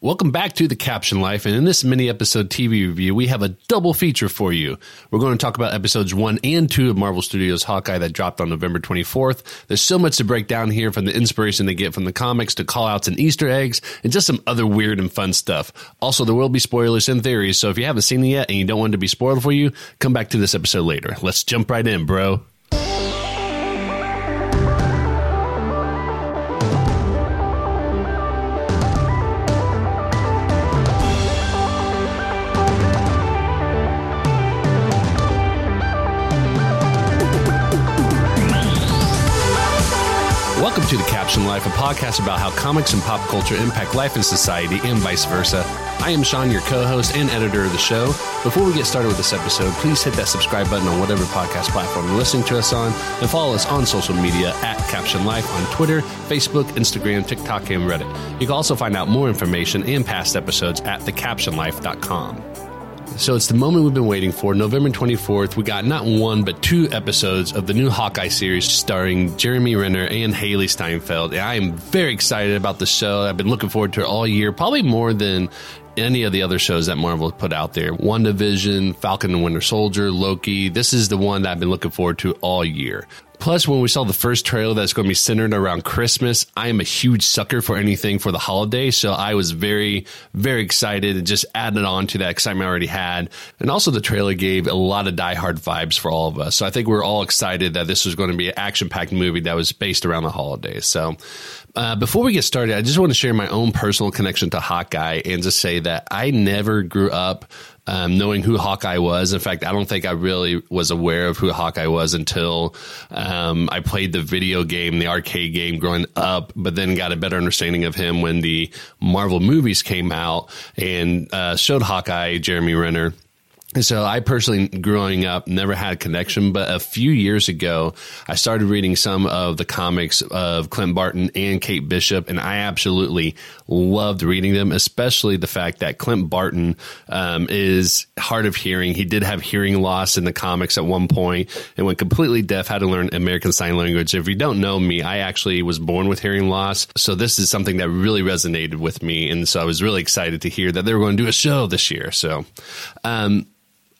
Welcome back to the Captioned Life, and in this mini episode TV review, we have a double feature for you. We're going to talk about episodes one and two of Marvel Studios Hawkeye that dropped on November 24th. There's so much to break down here from the inspiration they get from the comics to call outs and Easter eggs, and just some other weird and fun stuff. Also, there will be spoilers and theories, so if you haven't seen it yet and you don't want it to be spoiled for you, come back to this episode later. Let's jump right in, bro. To Life, a podcast about how comics and pop culture impact life and society and vice versa. I am Sean, your co host and editor of the show. Before we get started with this episode, please hit that subscribe button on whatever podcast platform you're listening to us on and follow us on social media at Caption Life on Twitter, Facebook, Instagram, TikTok, and Reddit. You can also find out more information and past episodes at thecaptionlife.com. So it's the moment we've been waiting for. November 24th, we got not one, but two episodes of the new Hawkeye series starring Jeremy Renner and Hailee Steinfeld. And I am very excited about the show. I've been looking forward to it all year, probably more than any of the other shows that Marvel put out there. WandaVision, Falcon and Winter Soldier, Loki. This is the one that I've been looking forward to all year. Plus, when we saw the first trailer that's going to be centered around Christmas, I am a huge sucker for anything for the holiday. So I was very, very excited and just added on to that excitement I already had. And also, the trailer gave a lot of Die Hard vibes for all of us. So I think we are all excited that this was going to be an action packed movie that was based around the holidays. So uh, before we get started, I just want to share my own personal connection to Hawkeye and just say that I never grew up um, knowing who Hawkeye was. In fact, I don't think I really was aware of who Hawkeye was until um, I played the video game, the arcade game growing up, but then got a better understanding of him when the Marvel movies came out and uh, showed Hawkeye, Jeremy Renner so I personally, growing up, never had a connection. But a few years ago, I started reading some of the comics of Clint Barton and Kate Bishop, and I absolutely loved reading them, especially the fact that Clint Barton um, is hard of hearing. He did have hearing loss in the comics at one point and went completely deaf, had to learn American Sign Language. If you don't know me, I actually was born with hearing loss. So this is something that really resonated with me. And so I was really excited to hear that they were going to do a show this year. So, um,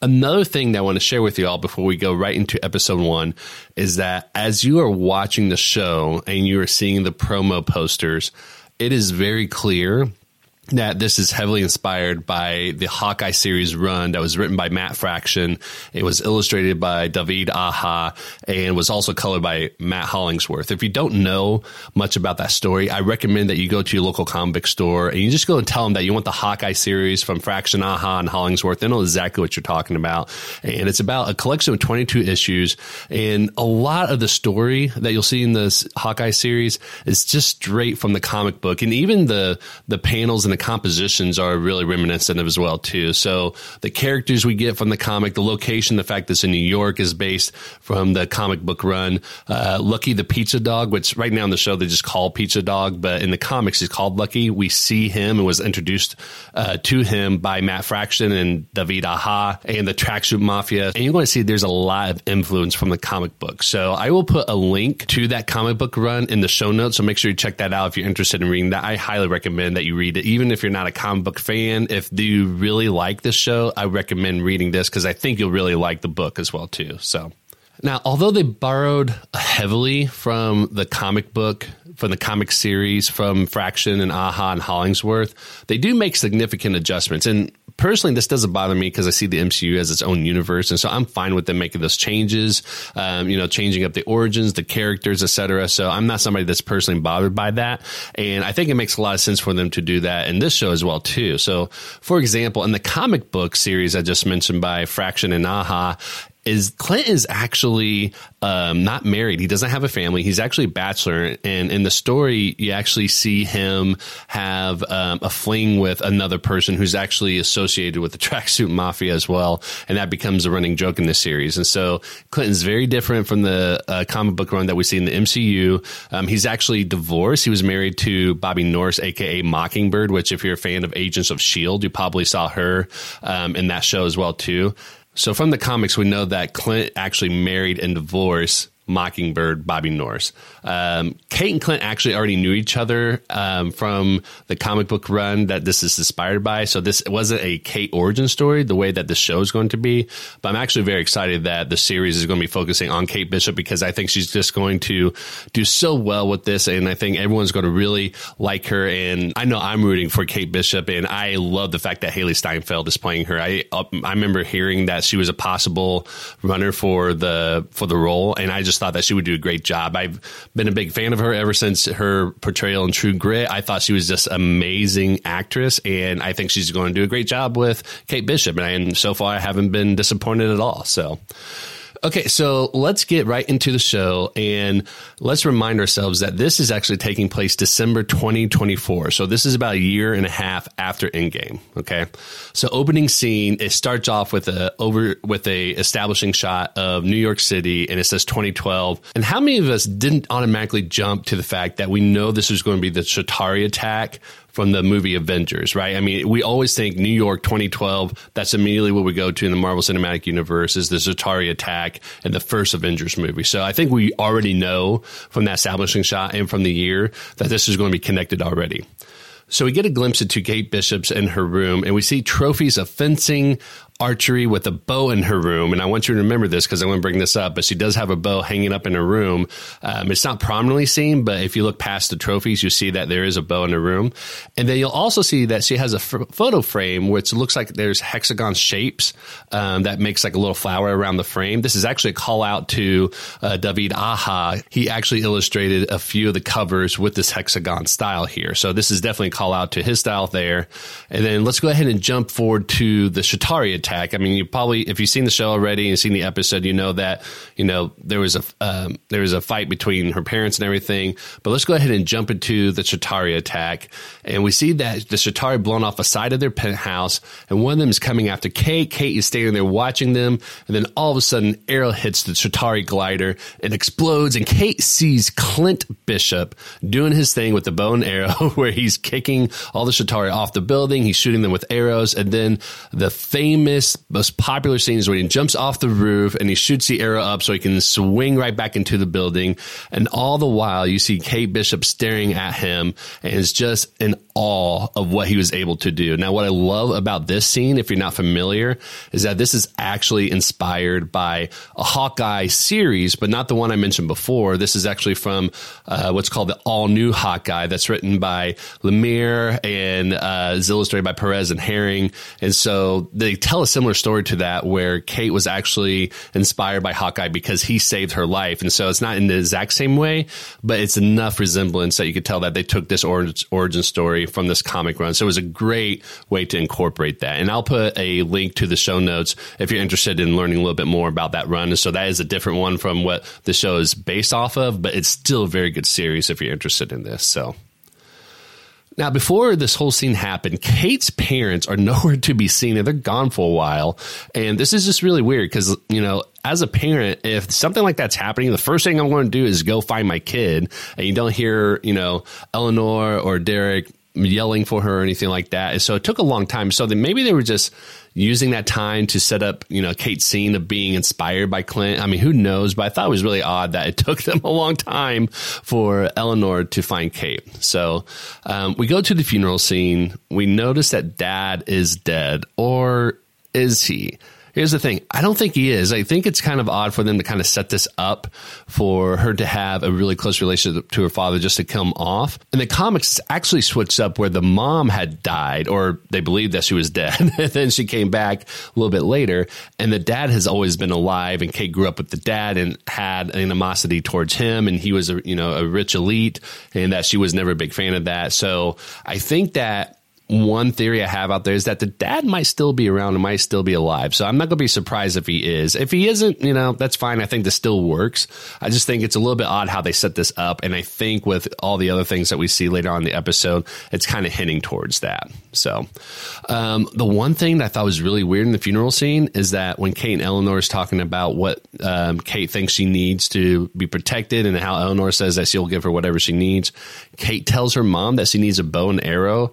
Another thing that I want to share with you all before we go right into episode one is that as you are watching the show and you are seeing the promo posters, it is very clear that this is heavily inspired by the Hawkeye series run that was written by Matt Fraction. It was illustrated by David Aja and was also colored by Matt Hollingsworth. If you don't know much about that story, I recommend that you go to your local comic store and you just go and tell them that you want the Hawkeye series from Fraction, Aja, and Hollingsworth. They know exactly what you're talking about. And it's about a collection of 22 issues. And a lot of the story that you'll see in this Hawkeye series is just straight from the comic book. And even the, the panels and the compositions are really reminiscent of as well too. So the characters we get from the comic, the location, the fact that it's in New York is based from the comic book run. Uh, Lucky the pizza dog, which right now in the show they just call pizza dog, but in the comics he's called Lucky. We see him and was introduced uh, to him by Matt Fraction and David Aja and the Tracksuit Mafia. And you're going to see there's a lot of influence from the comic book. So I will put a link to that comic book run in the show notes. So make sure you check that out if you're interested in reading that. I highly recommend that you read it, even if you're not a comic book fan. If do you really like this show, I recommend reading this because I think you'll really like the book as well too. So. Now, although they borrowed heavily from the comic book, from the comic series, from Fraction and Aja and Hollingsworth, they do make significant adjustments. And personally, this doesn't bother me because I see the MCU as its own universe, and so I'm fine with them making those changes. Um, you know, changing up the origins, the characters, etc. So I'm not somebody that's personally bothered by that, and I think it makes a lot of sense for them to do that in this show as well too. So, for example, in the comic book series I just mentioned by Fraction and Aja, is Clint is actually um, not married. He doesn't have a family. He's actually a bachelor. And in the story, you actually see him have um, a fling with another person who's actually associated with the tracksuit mafia as well. And that becomes a running joke in this series. And so Clinton's very different from the uh, comic book run that we see in the MCU. Um, he's actually divorced. He was married to Bobbi Morse, aka Mockingbird, which if you're a fan of Agents of S.H.I.E.L.D., you probably saw her um, in that show as well, too. So from the comics, we know that Clint actually married and divorced Mockingbird, Bobbi Morse. Um, Kate and Clint actually already knew each other um, from the comic book run that this is inspired by. So this wasn't a Kate origin story the way that the show is going to be. But I'm actually very excited that the series is going to be focusing on Kate Bishop because I think she's just going to do so well with this. And I think everyone's going to really like her. And I know I'm rooting for Kate Bishop. And I love the fact that Hailee Steinfeld is playing her. I, I remember hearing that she was a possible runner for the, for the role. And I just just thought that she would do a great job. I've been a big fan of her ever since her portrayal in True Grit. I thought she was just amazing actress, and I think she's going to do a great job with Kate Bishop. And so far, I haven't been disappointed at all. So. Okay, so let's get right into the show and let's remind ourselves that this is actually taking place December 2024. So this is about a year and a half after Endgame. Okay, so opening scene it starts off with a over with a establishing shot of New York City and it says 2012. And how many of us didn't automatically jump to the fact that we know this is going to be the Chitauri attack from the movie Avengers, right? I mean, we always think New York 2012, that's immediately what we go to in the Marvel Cinematic Universe is the Chitauri attack and the first Avengers movie. So I think we already know from that establishing shot and from the year that this is going to be connected already. So we get a glimpse into Kate Bishop's in her room and we see trophies of fencing, archery with a bow in her room. And I want you to remember this because I want to bring this up, but she does have a bow hanging up in her room. Um, it's not prominently seen, but if you look past the trophies, you see that there is a bow in her room. And then you'll also see that she has a f- photo frame, which looks like there's hexagon shapes um, that makes like a little flower around the frame. This is actually a call out to uh, David Aja. He actually illustrated a few of the covers with this hexagon style here. So this is definitely a call out to his style there. And then let's go ahead and jump forward to the attack. I mean, you probably, if you've seen the show already and seen the episode, you know that, you know, there was a, um, there was a fight between her parents and everything. But let's go ahead and jump into the Chitauri attack. And we see that the Chitauri blown off a side of their penthouse and one of them is coming after Kate. Kate is standing there watching them. And then all of a sudden, arrow hits the Chitauri glider and explodes. And Kate sees Clint Bishop doing his thing with the bow and arrow where he's kicking all the Chitauri off the building. He's shooting them with arrows. And then the famous most popular scene is when he jumps off the roof and he shoots the arrow up so he can swing right back into the building. And all the while, you see Kate Bishop staring at him and is just in awe of what he was able to do. Now, what I love about this scene, if you're not familiar, is that this is actually inspired by a Hawkeye series, but not the one I mentioned before. This is actually from uh, what's called the All New Hawkeye that's written by Lemire and uh, is illustrated by Perez and Herring. And so they tell a similar story to that where Kate was actually inspired by Hawkeye because he saved her life. And so it's not in the exact same way, but it's enough resemblance that you could tell that they took this origin story from this comic run. So it was a great way to incorporate that. And I'll put a link to the show notes if you're interested in learning a little bit more about that run. And so that is a different one from what the show is based off of, but it's still a very good series if you're interested in this. So. Now, before this whole scene happened, Kate's parents are nowhere to be seen and they're gone for a while. And this is just really weird because, you know, as a parent, if something like that's happening, the first thing I'm going to do is go find my kid. And you don't hear, you know, Eleanor or Derek yelling for her or anything like that. And so it took a long time. So then maybe they were just using that time to set up, you know, Kate's scene of being inspired by Clint. I mean, who knows? But I thought it was really odd that it took them a long time for Eleanor to find Kate. So um, we go to the funeral scene. We notice that dad is dead, or is he? Here's the thing. I don't think he is. I think it's kind of odd for them to kind of set this up for her to have a really close relationship to her father just to come off. And the comics actually switched up where the mom had died or they believed that she was dead. and then she came back a little bit later and the dad has always been alive and Kate grew up with the dad and had animosity towards him and he was a, you know, a rich elite and that she was never a big fan of that. So I think that one theory I have out there is that the dad might still be around and might still be alive. So I'm not going to be surprised if he is. If he isn't, you know, that's fine. I think this still works. I just think it's a little bit odd how they set this up. And I think with all the other things that we see later on in the episode, it's kind of hinting towards that. So, um, the one thing that I thought was really weird in the funeral scene is that when Kate and Eleanor is talking about what um, Kate thinks she needs to be protected and how Eleanor says that she'll give her whatever she needs, Kate tells her mom that she needs a bow and arrow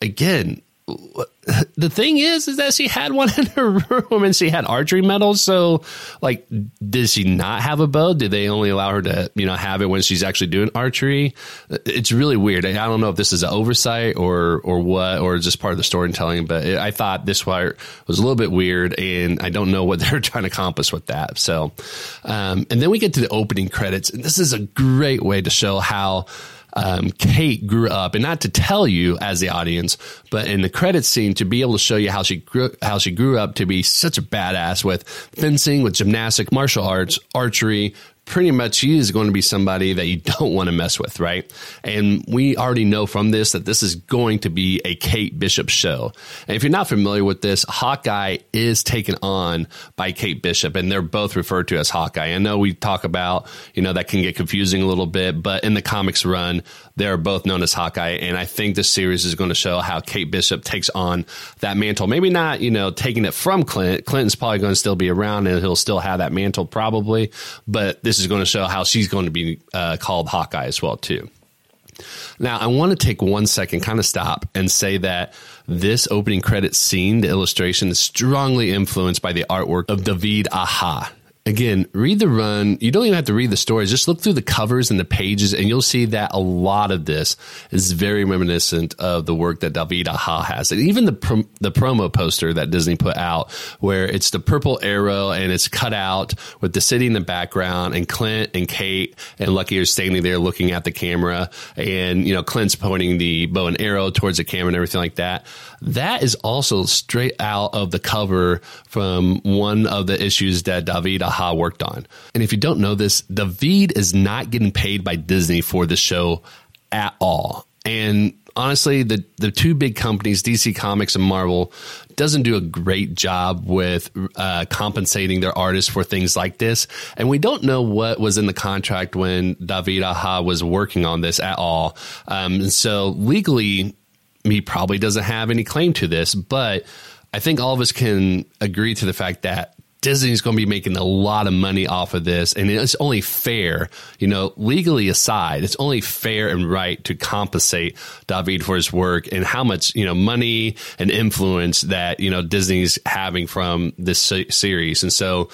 again, the thing is, is that she had one in her room and she had archery medals. So, like, did she not have a bow? Did they only allow her to, you know, have it when she's actually doing archery? It's really weird. I don't know if this is an oversight or or what, or just part of the storytelling. But I thought this part was a little bit weird, and I don't know what they're trying to accomplish with that. So, um, and then we get to the opening credits, and this is a great way to show how um, Kate grew up, and not to tell you as the audience, but in the credit scene to be able to show you how she grew, how she grew up to be such a badass with fencing, with gymnastic, martial arts, archery, pretty much he is going to be somebody that you don't want to mess with, right? And we already know from this that this is going to be a Kate Bishop show. And if you're not familiar with this, Hawkeye is taken on by Kate Bishop, and they're both referred to as Hawkeye. I know we talk about, you know, that can get confusing a little bit, but in the comics run, they're both known as Hawkeye. And I think this series is going to show how Kate Bishop takes on that mantle. Maybe not, you know, taking it from Clint. Clinton's probably going to still be around and he'll still have that mantle probably, but this is going to show how she's going to be uh, called Hawkeye as well, too. Now, I want to take one second, kind of stop and say that this opening credit scene, the illustration, is strongly influenced by the artwork of David Aja again, read the run. You don't even have to read the stories. Just look through the covers and the pages, and you'll see that a lot of this is very reminiscent of the work that David Aja has. And even the the promo poster that Disney put out, where it's the purple arrow and it's cut out with the city in the background, and Clint and Kate and Lucky are standing there looking at the camera, and you know Clint's pointing the bow and arrow towards the camera and everything like that. That is also straight out of the cover from one of the issues that David Aja worked on. And if you don't know this, David is not getting paid by Disney for the show at all. And honestly, the the two big companies, DC Comics and Marvel, doesn't do a great job with uh, compensating their artists for things like this. And we don't know what was in the contract when David Aja was working on this at all. Um, and so legally, he probably doesn't have any claim to this, but I think all of us can agree to the fact that Disney's going to be making a lot of money off of this, and it's only fair, you know, legally aside, it's only fair and right to compensate David for his work and how much you know money and influence that you know Disney's having from this series. And so,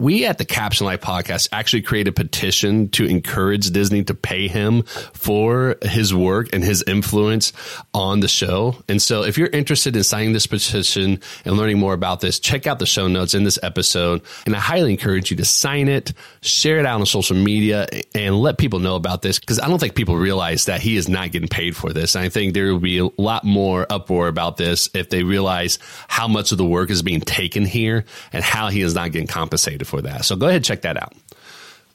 we at the Captioned Life podcast actually created a petition to encourage Disney to pay him for his work and his influence on the show. And so if you're interested in signing this petition and learning more about this, check out the show notes in this episode. And I highly encourage you to sign it, share it out on social media and let people know about this because I don't think people realize that he is not getting paid for this. And I think there will be a lot more uproar about this if they realize how much of the work is being taken here and how he is not getting compensated for that. So go ahead, and check that out.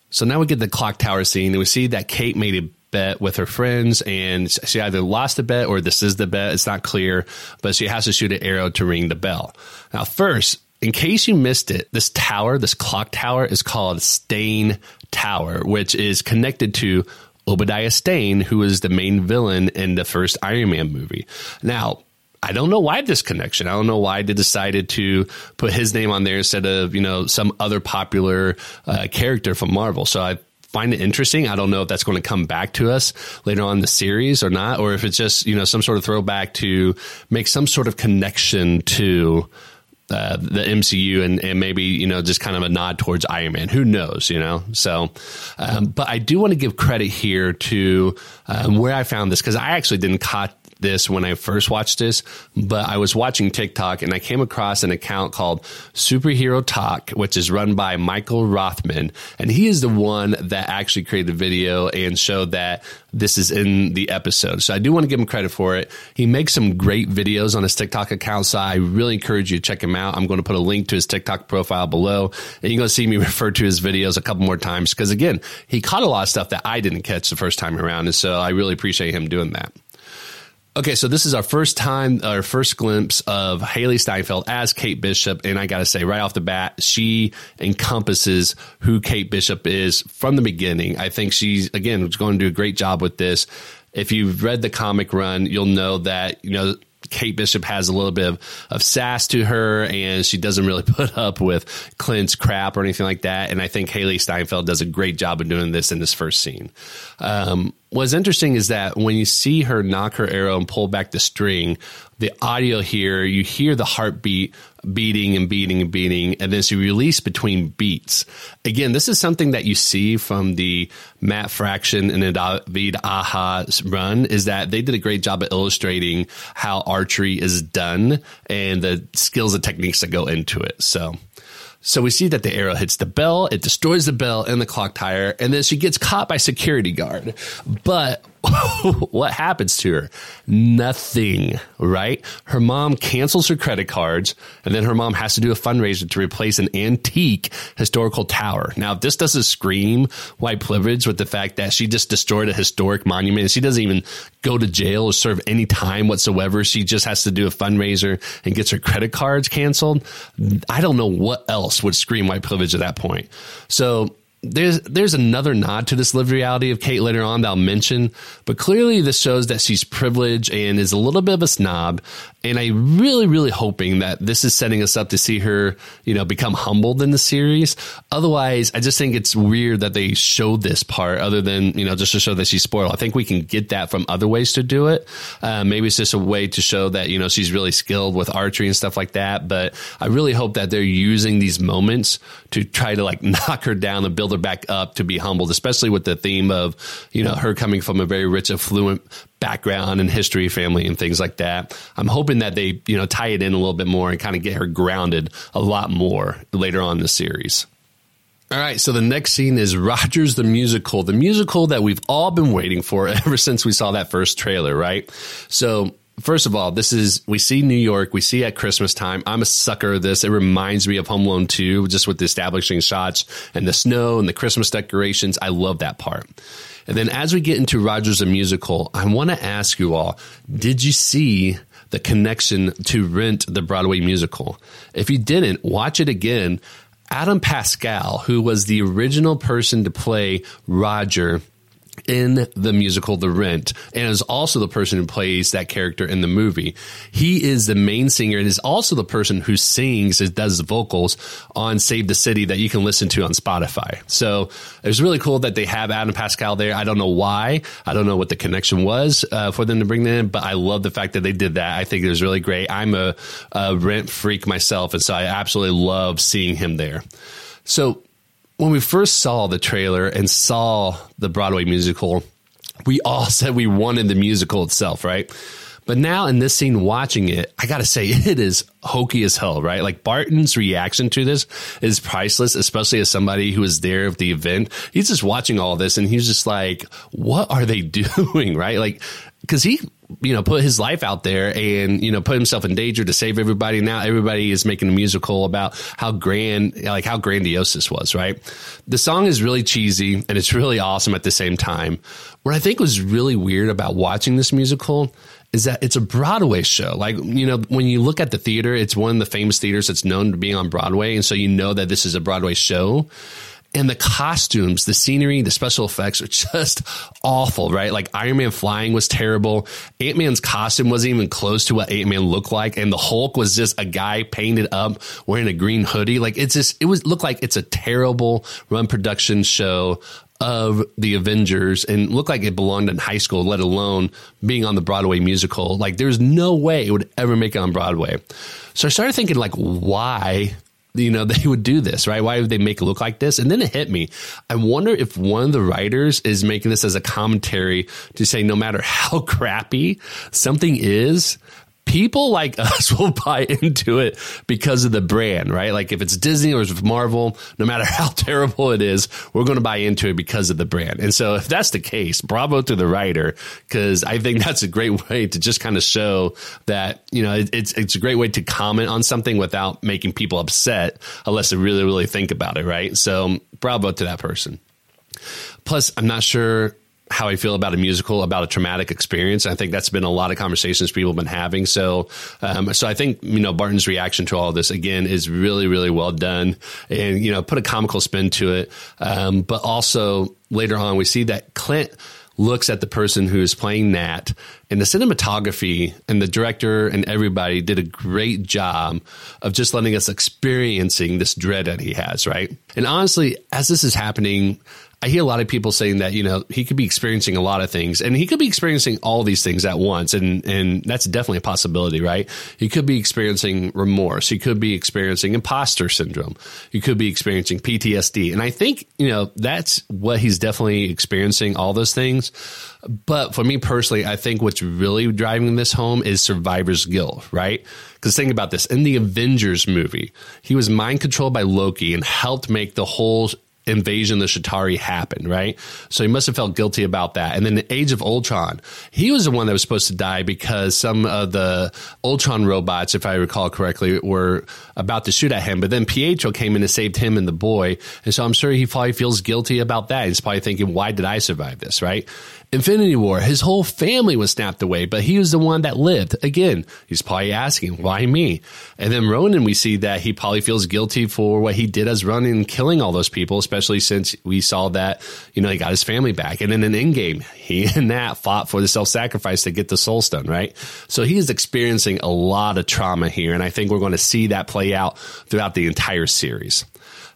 So now we get the clock tower scene, and we see that Kate made a bet with her friends, and she either lost the bet or this is the bet. It's not clear, but she has to shoot an arrow to ring the bell. Now, first, in case you missed it, this tower, this clock tower, is called Stane Tower, which is connected to Obadiah Stane, who is the main villain in the first Iron Man movie. Now, I don't know why this connection. I don't know why they decided to put his name on there instead of you know some other popular uh, character from Marvel. So I find it interesting. I don't know if that's going to come back to us later on in the series or not, or if it's just you know some sort of throwback to make some sort of connection to. Uh, the MCU and, and maybe you know just kind of a nod towards Iron Man. Who knows? You know. So, um, but I do want to give credit here to um, where I found this because I actually didn't caught this when I first watched this, but I was watching TikTok and I came across an account called SuperheroTok, which is run by Michael Rothman. And he is the one that actually created the video and showed that this is in the episode. So I do want to give him credit for it. He makes some great videos on his TikTok account. So I really encourage you to check him out. I'm going to put a link to his TikTok profile below and you're going to see me refer to his videos a couple more times because again, he caught a lot of stuff that I didn't catch the first time around. And so I really appreciate him doing that. Okay, so this is our first time, our first glimpse of Hailee Steinfeld as Kate Bishop. And I got to say, right off the bat, she encompasses who Kate Bishop is from the beginning. I think she's, again, going to do a great job with this. If you've read the comic run, you'll know that, you know, Kate Bishop has a little bit of, of sass to her and she doesn't really put up with Clint's crap or anything like that. And I think Hailee Steinfeld does a great job of doing this in this first scene. Um, what's interesting is that when you see her nock her arrow and pull back the string, the audio here, you hear the heartbeat beating and beating and beating, and then she release between beats. Again, this is something that you see from the Matt Fraction and David Aja run, is that they did a great job of illustrating how archery is done and the skills and techniques that go into it. So so we see that the arrow hits the bell, it destroys the bell and the clock tire, and then she gets caught by security guard. But what happens to her? Nothing, right? Her mom cancels her credit cards, and then her mom has to do a fundraiser to replace an antique historical tower. Now, if this doesn't scream white privilege with the fact that she just destroyed a historic monument. And she doesn't even go to jail or serve any time whatsoever. She just has to do a fundraiser and gets her credit cards canceled. I don't know what else would scream white privilege at that point. So there's there's another nod to this lived reality of Kate later on that I'll mention, but clearly this shows that she's privileged and is a little bit of a snob. And I really, really hoping that this is setting us up to see her, you know, become humbled in the series. Otherwise, I just think it's weird that they showed this part other than, you know, just to show that she's spoiled. I think we can get that from other ways to do it. Uh, maybe it's just a way to show that, you know, she's really skilled with archery and stuff like that. But I really hope that they're using these moments to try to like knock her down and build her back up to be humbled, especially with the theme of, you know, her coming from a very rich, affluent background and history family and things like that. I'm hoping that they, you know, tie it in a little bit more and kind of get her grounded a lot more later on in the series. All right, so the next scene is Rogers the musical, the musical that we've all been waiting for ever since we saw that first trailer, right? So First of all, this is we see New York, we see at Christmas time. I'm a sucker of this. It reminds me of Home Alone 2, just with the establishing shots and the snow and the Christmas decorations. I love that part. And then as we get into Rogers the musical, I want to ask you all, did you see the connection to Rent the Broadway musical? If you didn't, watch it again. Adam Pascal, who was the original person to play Roger in the musical The Rent and is also the person who plays that character in the movie. He is the main singer and is also the person who sings and does the vocals on Save the City that you can listen to on Spotify. So it was really cool that they have Adam Pascal there. I don't know why. I don't know what the connection was uh, for them to bring them in, but I love the fact that they did that. I think it was really great. I'm a, a Rent freak myself, and so I absolutely love seeing him there. So when we first saw the trailer and saw the Broadway musical, we all said we wanted the musical itself, right? But now in this scene, watching it, I gotta say it is hokey as hell, right? Like Barton's reaction to this is priceless, especially as somebody who was there at the event. He's just watching all this and he's just like, what are they doing? Right? Like, cause he you know, put his life out there and, you know, put himself in danger to save everybody. Now everybody is making a musical about how grand, like how grandiose this was, right? The song is really cheesy and it's really awesome at the same time. What I think was really weird about watching this musical is that it's a Broadway show. Like, you know, when you look at the theater, it's one of the famous theaters that's known to be on Broadway. And so you know that this is a Broadway show and the costumes, the scenery, the special effects are just awful, right? Like Iron Man flying was terrible. Ant Man's costume wasn't even close to what Ant Man looked like, and the Hulk was just a guy painted up wearing a green hoodie. Like it's just it was looked like it's a terrible run production show of the Avengers and looked like it belonged in high school, let alone being on the Broadway musical. Like there's no way it would ever make it on Broadway. So I started thinking like, why you know, they would do this, right? Why would they make it look like this? And then it hit me. I wonder if one of the writers is making this as a commentary to say no matter how crappy something is, people like us will buy into it because of the brand, right? Like if it's Disney or it's Marvel, no matter how terrible it is, we're going to buy into it because of the brand. And so if that's the case, bravo to the writer, because I think that's a great way to just kind of show that, you know, it's, it's a great way to comment on something without making people upset unless they really, really think about it, right? So bravo to that person. Plus, I'm not sure how I feel about a musical, about a traumatic experience. I think that's been a lot of conversations people have been having. So, um, so I think you know Barton's reaction to all this again is really, really well done, and you know put a comical spin to it. Um, but also later on, we see that Clint looks at the person who is playing Nat, and the cinematography and the director and everybody did a great job of just letting us experiencing this dread that he has, right? And honestly, as this is happening, I hear a lot of people saying that, you know, he could be experiencing a lot of things and he could be experiencing all these things at once. And, and that's definitely a possibility, right? He could be experiencing remorse. He could be experiencing imposter syndrome. He could be experiencing PTSD. And I think, you know, that's what he's definitely experiencing, all those things. But for me personally, I think what's really driving this home is survivor's guilt, right? Because think about this in the Avengers movie, he was mind controlled by Loki and helped make the whole invasion of the Chitauri happened, right? So he must have felt guilty about that. And then the Age of Ultron, he was the one that was supposed to die because some of the Ultron robots, if I recall correctly, were about to shoot at him. But then Pietro came in and saved him and the boy. And so I'm sure he probably feels guilty about that. He's probably thinking, why did I survive this, right? Infinity War, his whole family was snapped away, but he was the one that lived. Again, he's probably asking, why me? And then Ronin, we see that he probably feels guilty for what he did as Ronin, killing all those people, especially since we saw that, you know, he got his family back. And then in Endgame, he and Nat fought for the self sacrifice to get the Soul Stone, right? So he is experiencing a lot of trauma here. And I think we're going to see that play out throughout the entire series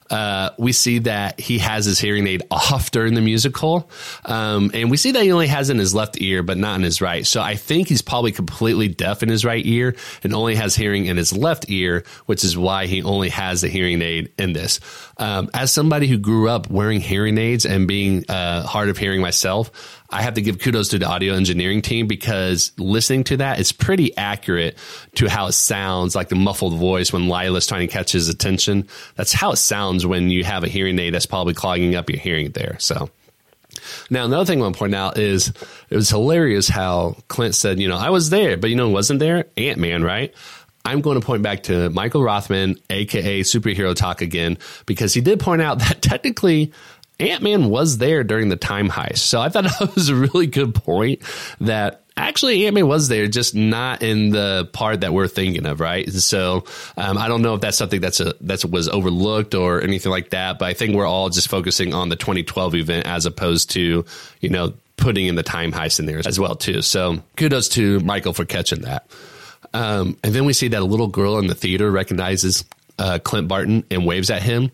uh, we see that he has his hearing aid off during the musical. Um, and we see that he only has in his left ear, but not in his right. So I think he's probably completely deaf in his right ear and only has hearing in his left ear, which is why he only has the hearing aid in this. Um, as somebody who grew up wearing hearing aids and being uh, hard of hearing myself, I have to give kudos to the audio engineering team because listening to that is pretty accurate to how it sounds, like the muffled voice when Lila's trying to catch his attention. That's how it sounds when you have a hearing aid that's probably clogging up your hearing there. So. Now, another thing I want to point out is it was hilarious how Clint said, you know, I was there, but you know, wasn't there? Ant Man, right? I'm going to point back to Michael Rothman, aka SuperheroTok again, because he did point out that technically Ant Man was there during the time heist. So I thought that was a really good point that actually Ant Man was there, just not in the part that we're thinking of, right? so um, I don't know if that's something that's a that was overlooked or anything like that, but I think we're all just focusing on the 2012 event as opposed to you know putting in the time heist in there as well too. So kudos to Michael for catching that. Um, and then we see that a little girl in the theater recognizes uh, Clint Barton and waves at him.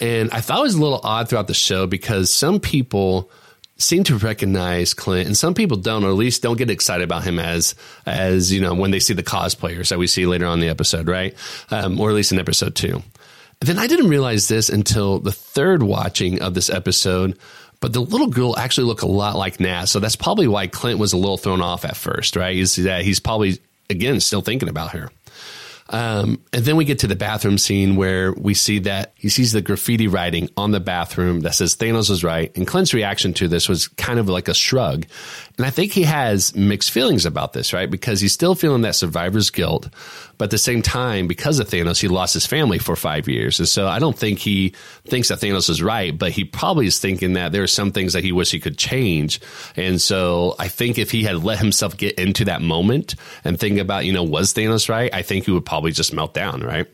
And I thought it was a little odd throughout the show because some people seem to recognize Clint and some people don't, or at least don't get excited about him as, as, you know, when they see the cosplayers that we see later on the episode, right? Um, or at least in episode two. And then I didn't realize this until the third watching of this episode, but the little girl actually looked a lot like Nat. So that's probably why Clint was a little thrown off at first, right? Is that he's probably, again, still thinking about her. Um, and then we get to the bathroom scene where we see that he sees the graffiti writing on the bathroom that says Thanos was right. And Clint's reaction to this was kind of like a shrug. And I think he has mixed feelings about this, right? Because he's still feeling that survivor's guilt. But at the same time, because of Thanos, he lost his family for five years. And so I don't think he thinks that Thanos is right, but he probably is thinking that there are some things that he wish he could change. And so I think if he had let himself get into that moment and think about, you know, was Thanos right? I think he would probably just melt down, right?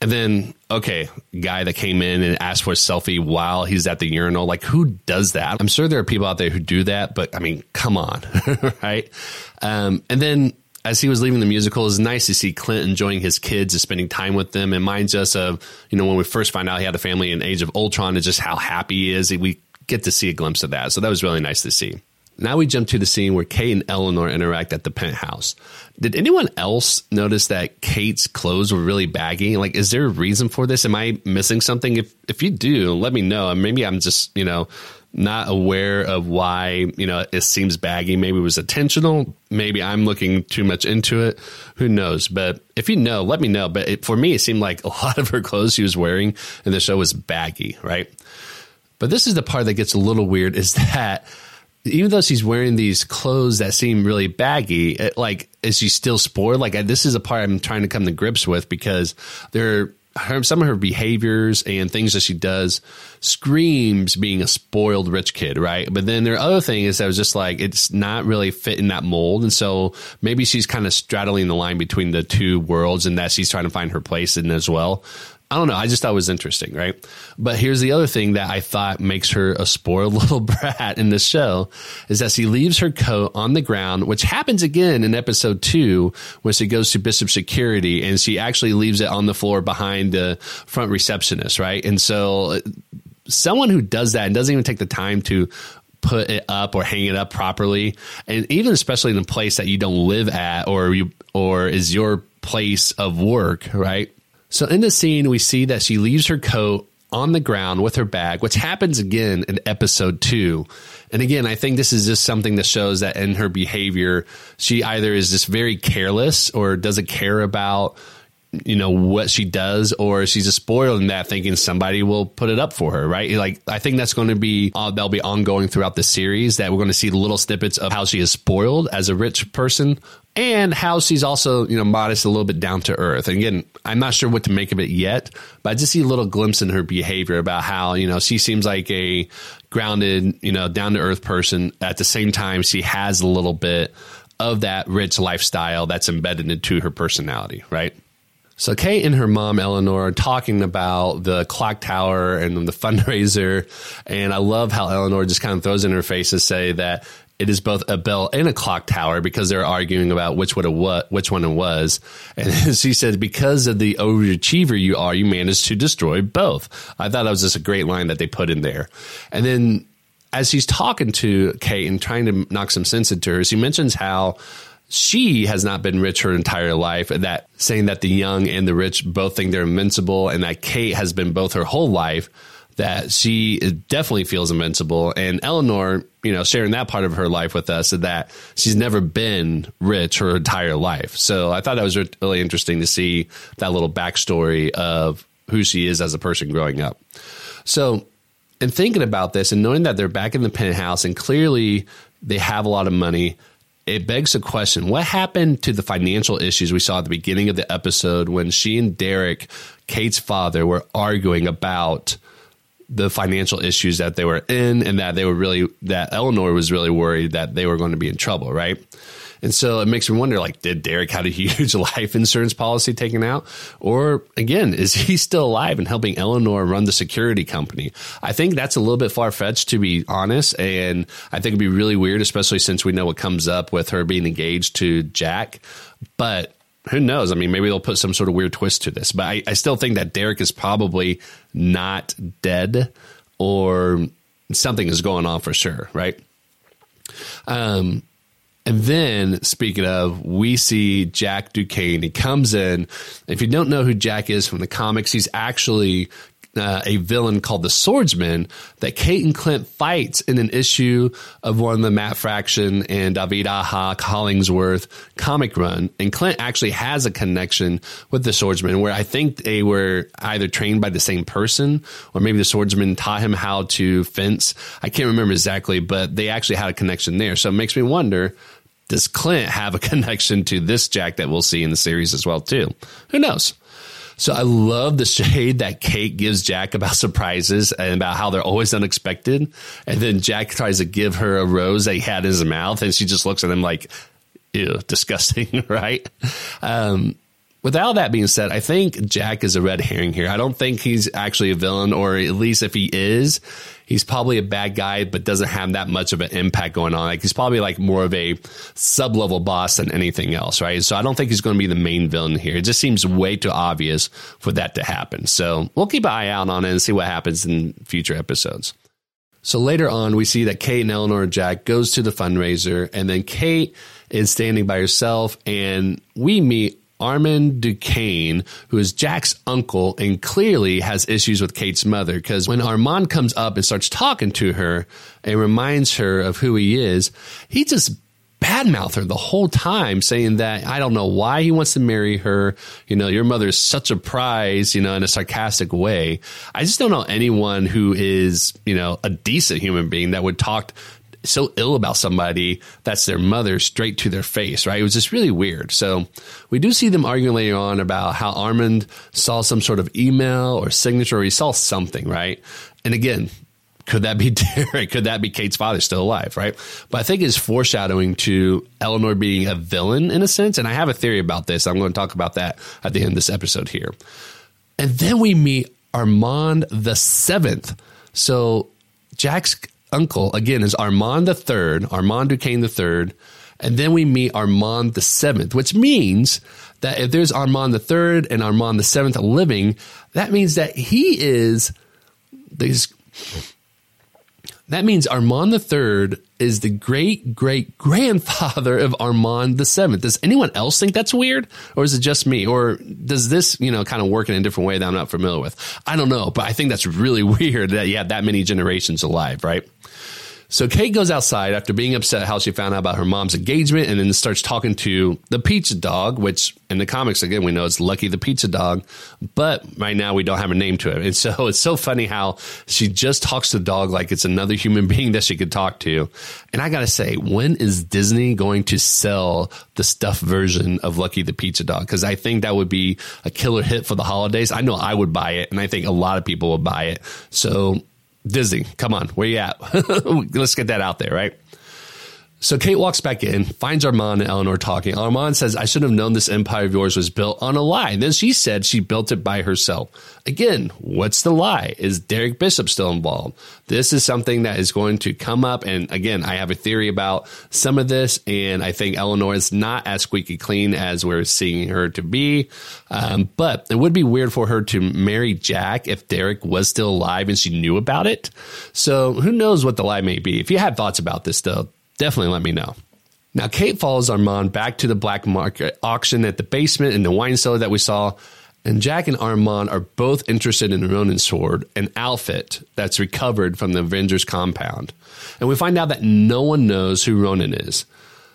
And then, okay, guy that came in and asked for a selfie while he's at the urinal. Like, who does that? I'm sure there are people out there who do that, but I mean, come on, right? Um, and then as he was leaving the musical, it's nice to see Clint enjoying his kids and spending time with them. It reminds us of, you know, when we first find out he had a family in Age of Ultron and just how happy he is. We get to see a glimpse of that. So that was really nice to see. Now we jump to the scene where Kate and Eleanor interact at the penthouse. Did anyone else notice that Kate's clothes were really baggy? Like, is there a reason for this? Am I missing something? If if you do, let me know. Maybe I'm just you know not aware of why you know it seems baggy. Maybe it was intentional. Maybe I'm looking too much into it. Who knows? But if you know, let me know. But it, for me, it seemed like a lot of her clothes she was wearing in the show was baggy, right? But this is the part that gets a little weird. Is that even though she's wearing these clothes that seem really baggy, it, like is she still sport Like this is a part I'm trying to come to grips with because there her, some of her behaviors and things that she does screams being a spoiled rich kid, right? But then there are other things that was just like it's not really fit in that mold, and so maybe she's kind of straddling the line between the two worlds, and that she's trying to find her place in as well. I don't know. I just thought it was interesting, right? But here's the other thing that I thought makes her a spoiled little brat in this show is that she leaves her coat on the ground, which happens again in episode two when she goes to Bishop Security and she actually leaves it on the floor behind the front receptionist, right? And so uh, someone who does that and doesn't even take the time to put it up or hang it up properly, and even especially in a place that you don't live at or you or is your place of work, right? So in the scene, we see that she leaves her coat on the ground with her bag, which happens again in episode two. And again, I think this is just something that shows that in her behavior, she either is just very careless or doesn't care about you know what she does or she's just spoiled in that thinking somebody will put it up for her right like i think that's going to be uh, that'll be ongoing throughout the series that we're going to see little snippets of how she is spoiled as a rich person and how she's also you know modest a little bit down to earth. And again i'm not sure what to make of it yet but i just see a little glimpse in her behavior about how you know she seems like a grounded you know down to earth person. At the same time she has a little bit of that rich lifestyle that's embedded into her personality right? So Kate and her mom Eleanor are talking about the clock tower and the fundraiser, and I love how Eleanor just kind of throws in her face to say that it is both a bell and a clock tower because they're arguing about which one it was, which one it was. And she said, because of the overachiever you are, you managed to destroy both. I thought that was just a great line that they put in there. And then as he's talking to Kate and trying to knock some sense into her, she mentions how she has not been rich her entire life. That saying that the young and the rich both think they're invincible, and that Kate has been both her whole life. That she definitely feels invincible, and Eleanor, you know, sharing that part of her life with us, that she's never been rich her entire life. So I thought that was really interesting to see that little backstory of who she is as a person growing up. So, in thinking about this and knowing that they're back in the penthouse and clearly they have a lot of money, it begs the question what happened to the financial issues we saw at the beginning of the episode when she and Derek, Kate's father, were arguing about the financial issues that they were in and that they were really, that Eleanor was really worried that they were going to be in trouble, right? And so it makes me wonder like, did Derek have a huge life insurance policy taken out? Or again, is he still alive and helping Eleanor run the security company? I think that's a little bit far fetched to be honest. And I think it'd be really weird, especially since we know what comes up with her being engaged to Jack. But who knows? I mean, maybe they'll put some sort of weird twist to this. But I, I still think that Derek is probably not dead or something is going on for sure, right? Um, and then, speaking of, we see Jack Duquesne. He comes in. If you don't know who Jack is from the comics, he's actually uh, a villain called the Swordsman that Kate and Clint fights in an issue of one of the Matt Fraction and David Aja Hollingsworth comic run. And Clint actually has a connection with the Swordsman where I think they were either trained by the same person or maybe the Swordsman taught him how to fence. I can't remember exactly, but they actually had a connection there. So it makes me wonder does Clint have a connection to this Jack that we'll see in the series as well too? Who knows? So I love the shade that Kate gives Jack about surprises and about how they're always unexpected. And then Jack tries to give her a rose that he had in his mouth, and she just looks at him like, ew, disgusting, right? Um, with all that being said, I think Jack is a red herring here. I don't think he's actually a villain, or at least if he is, he's probably a bad guy, but doesn't have that much of an impact going on. Like he's probably like more of a sub level boss than anything else, right? So I don't think he's going to be the main villain here. It just seems way too obvious for that to happen. So we'll keep an eye out on it and see what happens in future episodes. So later on, we see that Kate and Eleanor and Jack goes to the fundraiser, and then Kate is standing by herself, and we meet Armand Duquesne, who is Jack's uncle and clearly has issues with Kate's mother. Because when Armand comes up and starts talking to her and reminds her of who he is, he just badmouth her the whole time, saying that I don't know why he wants to marry her. You know, your mother is such a prize, you know, in a sarcastic way. I just don't know anyone who is, you know, a decent human being that would talk so ill about somebody that's their mother straight to their face, right? It was just really weird. So we do see them arguing later on about how Armand saw some sort of email or signature, or he saw something, right? And again, could that be Derek? Could that be Kate's father still alive, right? But I think it's foreshadowing to Eleanor being a villain in a sense. And I have a theory about this. I'm going to talk about that at the end of this episode here. And then we meet Armand the seventh. So Jack's uncle, again, is Armand the third, Armand Duquesne the third. And then we meet Armand the seventh, which means that if there's Armand the third and Armand the seventh living, that means that he is this That means Armand III is the great great grandfather of Armand VII. Does anyone else think that's weird? Or is it just me? Or does this, you know, kind of work in a different way that I'm not familiar with? I don't know, but I think that's really weird that you have that many generations alive, right? So Kate goes outside after being upset how she found out about her mom's engagement and then starts talking to the pizza dog, which in the comics, again, we know it's Lucky the pizza dog, but right now we don't have a name to it. And so it's so funny how she just talks to the dog like it's another human being that she could talk to. And I got to say, when is Disney going to sell the stuffed version of Lucky the pizza dog? Because I think that would be a killer hit for the holidays. I know I would buy it, and I think a lot of people would buy it. So Disney, come on, where you at? Let's get that out there, right? So Kate walks back in, finds Armand and Eleanor talking. Armand says, I should have known this empire of yours was built on a lie. And then she said she built it by herself. Again, what's the lie? Is Derek Bishop still involved? This is something that is going to come up. And again, I have a theory about some of this. And I think Eleanor is not as squeaky clean as we're seeing her to be. Um, but it would be weird for her to marry Jack if Derek was still alive and she knew about it. So who knows what the lie may be. If you have thoughts about this, though, definitely let me know. Now, Kate follows Armand back to the black market auction at the basement in the wine cellar that we saw. And Jack and Armand are both interested in Ronin's sword, an outfit that's recovered from the Avengers compound. And we find out that no one knows who Ronin is.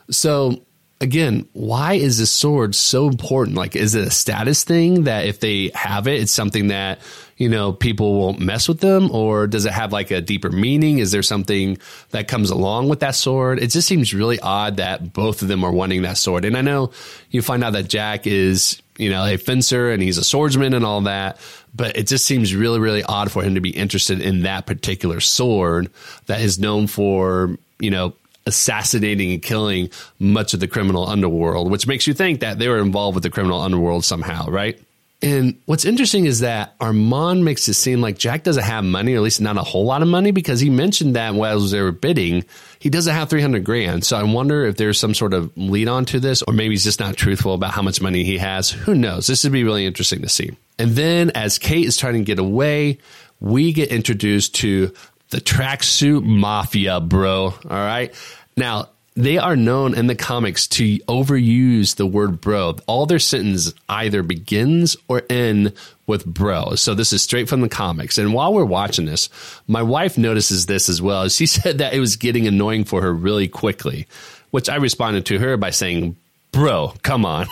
So again, why is this sword so important? Like, is it a status thing that if they have it, it's something that, you know, people won't mess with them? Or does it have like a deeper meaning? Is there something that comes along with that sword? It just seems really odd that both of them are wanting that sword. And I know you find out that Jack is, you know, a fencer and he's a swordsman and all that, but it just seems really, really odd for him to be interested in that particular sword that is known for, you know, assassinating and killing much of the criminal underworld, which makes you think that they were involved with the criminal underworld somehow, right? And what's interesting is that Armand makes it seem like Jack doesn't have money, or at least not a whole lot of money, because he mentioned that while they were bidding, he doesn't have 300 grand. So I wonder if there's some sort of lead on to this, or maybe he's just not truthful about how much money he has. Who knows? This would be really interesting to see. And then as Kate is trying to get away, we get introduced to the tracksuit mafia, bro. All right. Now, they are known in the comics to overuse the word bro. All their sentence either begins or end with bro. So this is straight from the comics. And while we're watching this, my wife notices this as well. She said that it was getting annoying for her really quickly, which I responded to her by saying, bro, come on.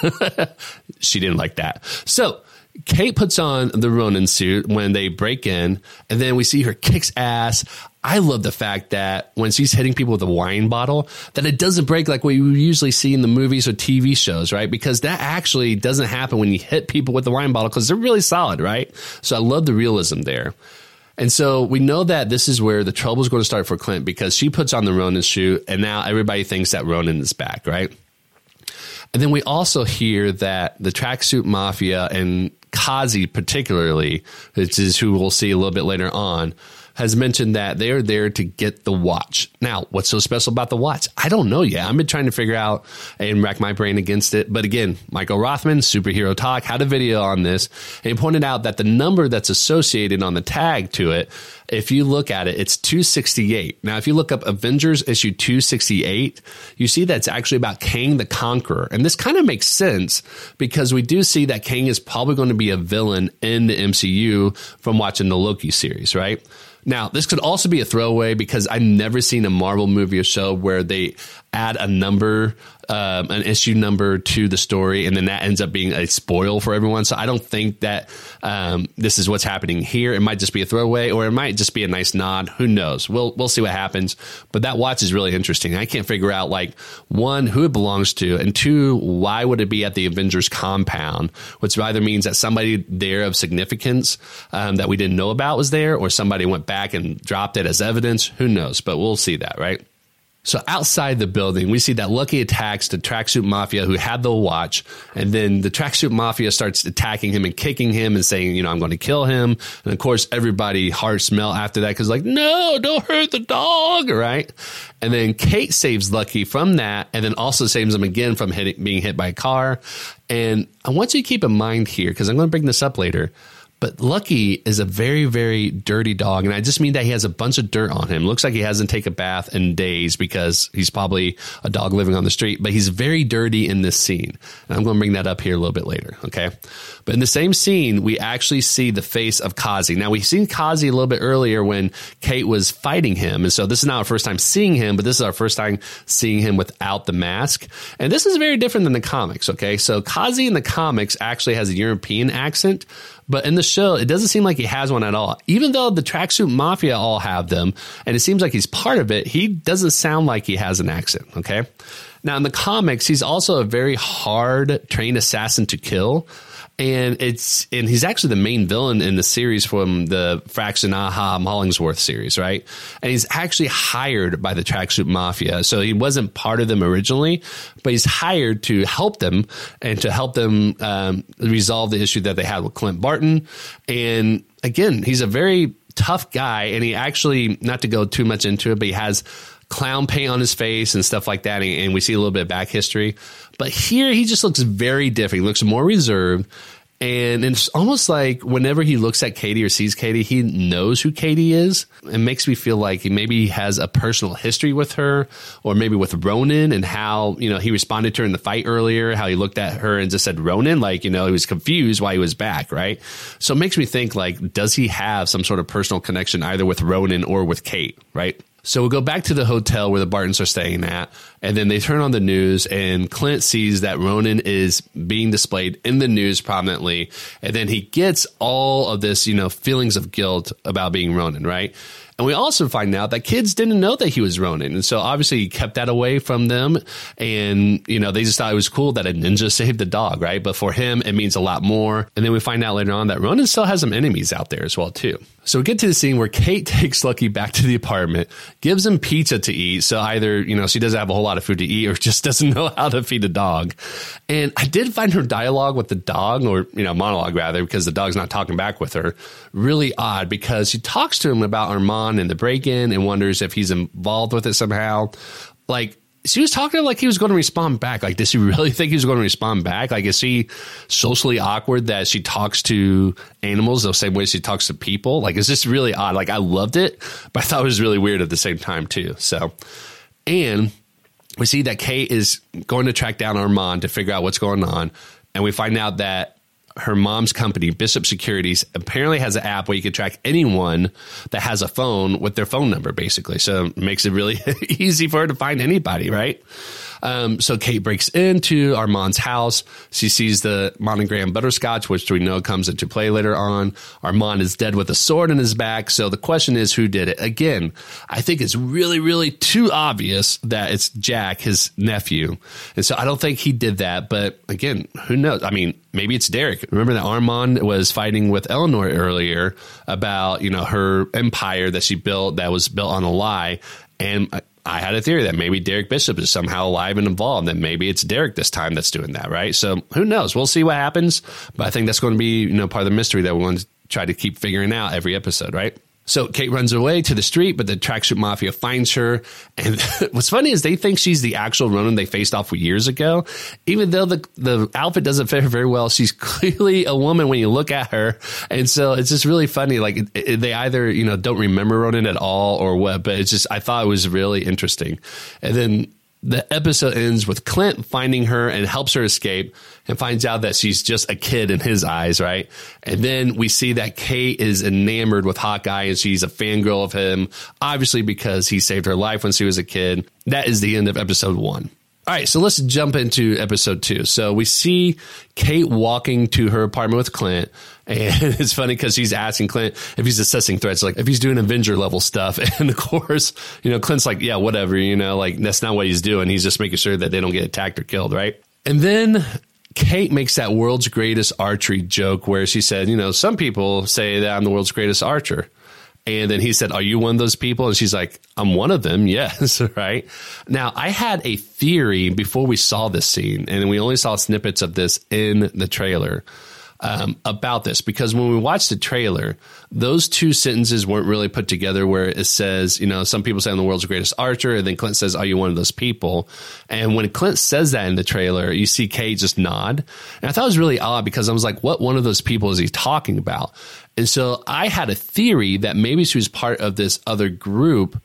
she didn't like that. So Kate puts on the Ronin suit when they break in, and then we see her kicks ass. I love the fact that when she's hitting people with a wine bottle, that it doesn't break like what you usually see in the movies or TV shows, right? Because that actually doesn't happen when you hit people with the wine bottle because they're really solid, right? So I love the realism there. And so we know that this is where the trouble is going to start for Clint because she puts on the Ronin suit, and now everybody thinks that Ronin is back, right? And then we also hear that the tracksuit mafia and Kazi particularly, which is who we'll see a little bit later on, has mentioned that they are there to get the watch. Now, what's so special about the watch? I don't know yet. I've been trying to figure out and rack my brain against it. But again, Michael Rothman, SuperheroTok, had a video on this and pointed out that the number that's associated on the tag to it, if you look at it, it's 268. Now, if you look up Avengers issue 268, you see that's actually about Kang the Conqueror. And this kind of makes sense because we do see that Kang is probably going to be a villain in the MCU from watching the Loki series, right? Now, this could also be a throwaway because I've never seen a Marvel movie or show where they add a number, um, an issue number to the story, and then that ends up being a spoil for everyone. So I don't think that um, this is what's happening here. It might just be a throwaway, or it might just be a nice nod. Who knows? We'll we'll see what happens. But that watch is really interesting. I can't figure out like one who it belongs to, and two why would it be at the Avengers compound, which either means that somebody there of significance um, that we didn't know about was there, or somebody went back and dropped it as evidence. Who knows? But we'll see that, right? So outside the building, we see that Lucky attacks the tracksuit mafia who had the watch, and then the tracksuit mafia starts attacking him and kicking him and saying, you know, I'm going to kill him. And of course, everybody hearts melt after that because like, no, don't hurt the dog, right? And then Kate saves Lucky from that, and then also saves him again from hitting, being hit by a car. And I want you to keep in mind here because I'm going to bring this up later. But Lucky is a very, very dirty dog. And I just mean that he has a bunch of dirt on him. Looks like he hasn't taken a bath in days because he's probably a dog living on the street, but he's very dirty in this scene. And I'm going to bring that up here a little bit later. Okay. But in the same scene, we actually see the face of Kazi. Now we've seen Kazi a little bit earlier when Kate was fighting him. And so this is not our first time seeing him, but this is our first time seeing him without the mask. And this is very different than the comics. Okay. So Kazi in the comics actually has a European accent, but in the show, it doesn't seem like he has one at all. Even though the tracksuit mafia all have them, and it seems like he's part of it, he doesn't sound like he has an accent. Okay. Now in the comics, he's also a very hard trained assassin to kill and it's and he's actually the main villain in the series from the Fraction Aja Hollingsworth series, right? And he's actually hired by the Tracksuit Mafia, so he wasn't part of them originally, but he's hired to help them and to help them um, resolve the issue that they had with Clint Barton. And again, he's a very tough guy, and he actually not to go too much into it, but he has clown paint on his face and stuff like that. And, we see a little bit of back history. But here he just looks very different. He looks more reserved. And it's almost like whenever he looks at Katie or sees Katie, he knows who Katie is. It makes me feel like he maybe he has a personal history with her, or maybe with Ronin and how, you know, he responded to her in the fight earlier, how he looked at her and just said Ronin, like, you know, he was confused why he was back, right? So it makes me think like, does he have some sort of personal connection either with Ronin or with Kate, right? So we'll go back to the hotel where the Bartons are staying at, and then they turn on the news, and Clint sees that Ronin is being displayed in the news prominently, and then he gets all of this, you know, feelings of guilt about being Ronin, right? And we also find out that kids didn't know that he was Ronin. And so obviously he kept that away from them. And, you know, they just thought it was cool that a ninja saved the dog, right? But for him, it means a lot more. And then we find out later on that Ronin still has some enemies out there as well, too. So we get to the scene where Kate takes Lucky back to the apartment, gives him pizza to eat. So either, you know, she doesn't have a whole lot of food to eat or just doesn't know how to feed a dog. And I did find her dialogue with the dog or, you know, monologue rather, because the dog's not talking back with her, really odd because she talks to him about Armand and the break in and wonders if he's involved with it somehow. Like, she was talking like he was going to respond back. Like, does she really think he was going to respond back? Like, is he socially awkward that she talks to animals the same way she talks to people? Like, it's just really odd. Like, I loved it, but I thought it was really weird at the same time, too. So, and we see that Kate is going to track down Armand to figure out what's going on. And we find out that her mom's company, Bishop Securities, apparently has an app where you can track anyone that has a phone with their phone number, basically. So it makes it really easy for her to find anybody, right? Um, so Kate breaks into Armand's house. She sees the monogram butterscotch, which we know comes into play later on. Armand is dead with a sword in his back. So the question is, who did it? Again, I think it's really, really too obvious that it's Jack, his nephew. And so I don't think he did that. But again, who knows? I mean, maybe it's Derek. Remember that Armand was fighting with Eleanor earlier about, you know, her empire that she built that was built on a lie. And I had a theory that maybe Derek Bishop is somehow alive and involved, and maybe it's Derek this time that's doing that, right? So who knows? We'll see what happens. But I think that's going to be, you know, part of the mystery that we want to try to keep figuring out every episode, right? So Kate runs away to the street, but the tracksuit mafia finds her. And what's funny is they think she's the actual Ronin they faced off with years ago. Even though the, the outfit doesn't fit her very well, she's clearly a woman when you look at her. And so it's just really funny. Like it, it, they either, you know, don't remember Ronin at all or what, but it's just, I thought it was really interesting. And then the episode ends with Clint finding her and helps her escape and finds out that she's just a kid in his eyes, right? And then we see that Kate is enamored with Hawkeye and she's a fangirl of him, obviously because he saved her life when she was a kid. That is the end of episode one. All right, so let's jump into episode two. So we see Kate walking to her apartment with Clint, and it's funny because she's asking Clint if he's assessing threats, like if he's doing Avenger level stuff. And of course, you know, Clint's like, yeah, whatever, you know, like that's not what he's doing. He's just making sure that they don't get attacked or killed, right? And then Kate makes that world's greatest archery joke where she said, you know, some people say that I'm the world's greatest archer. And then he said, Are you one of those people? And she's like, I'm one of them. Yes. right. Now, I had a theory before we saw this scene, and we only saw snippets of this in the trailer. Um, about this because when we watched the trailer, those two sentences weren't really put together where it says, you know, some people say I'm the world's greatest archer, and then Clint says, Are you one of those people? And when Clint says that in the trailer, you see Kate just nod. And I thought it was really odd because I was like, What one of those people is he talking about? And so I had a theory that maybe she was part of this other group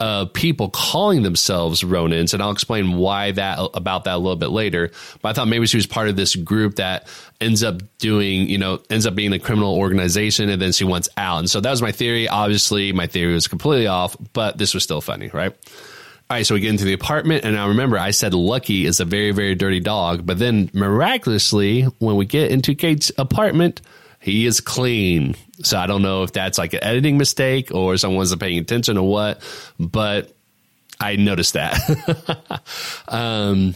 uh, people calling themselves Ronins, and I'll explain why that about that a little bit later. But I thought maybe she was part of this group that ends up doing, you know, ends up being a criminal organization, and then she wants out. And so that was my theory. Obviously, my theory was completely off, but this was still funny, right? All right, so we get into the apartment, and now remember, I said Lucky is a very, very dirty dog, but then miraculously, when we get into Kate's apartment, he is clean. So I don't know if that's like an editing mistake or someone wasn't paying attention or what, but I noticed that. um,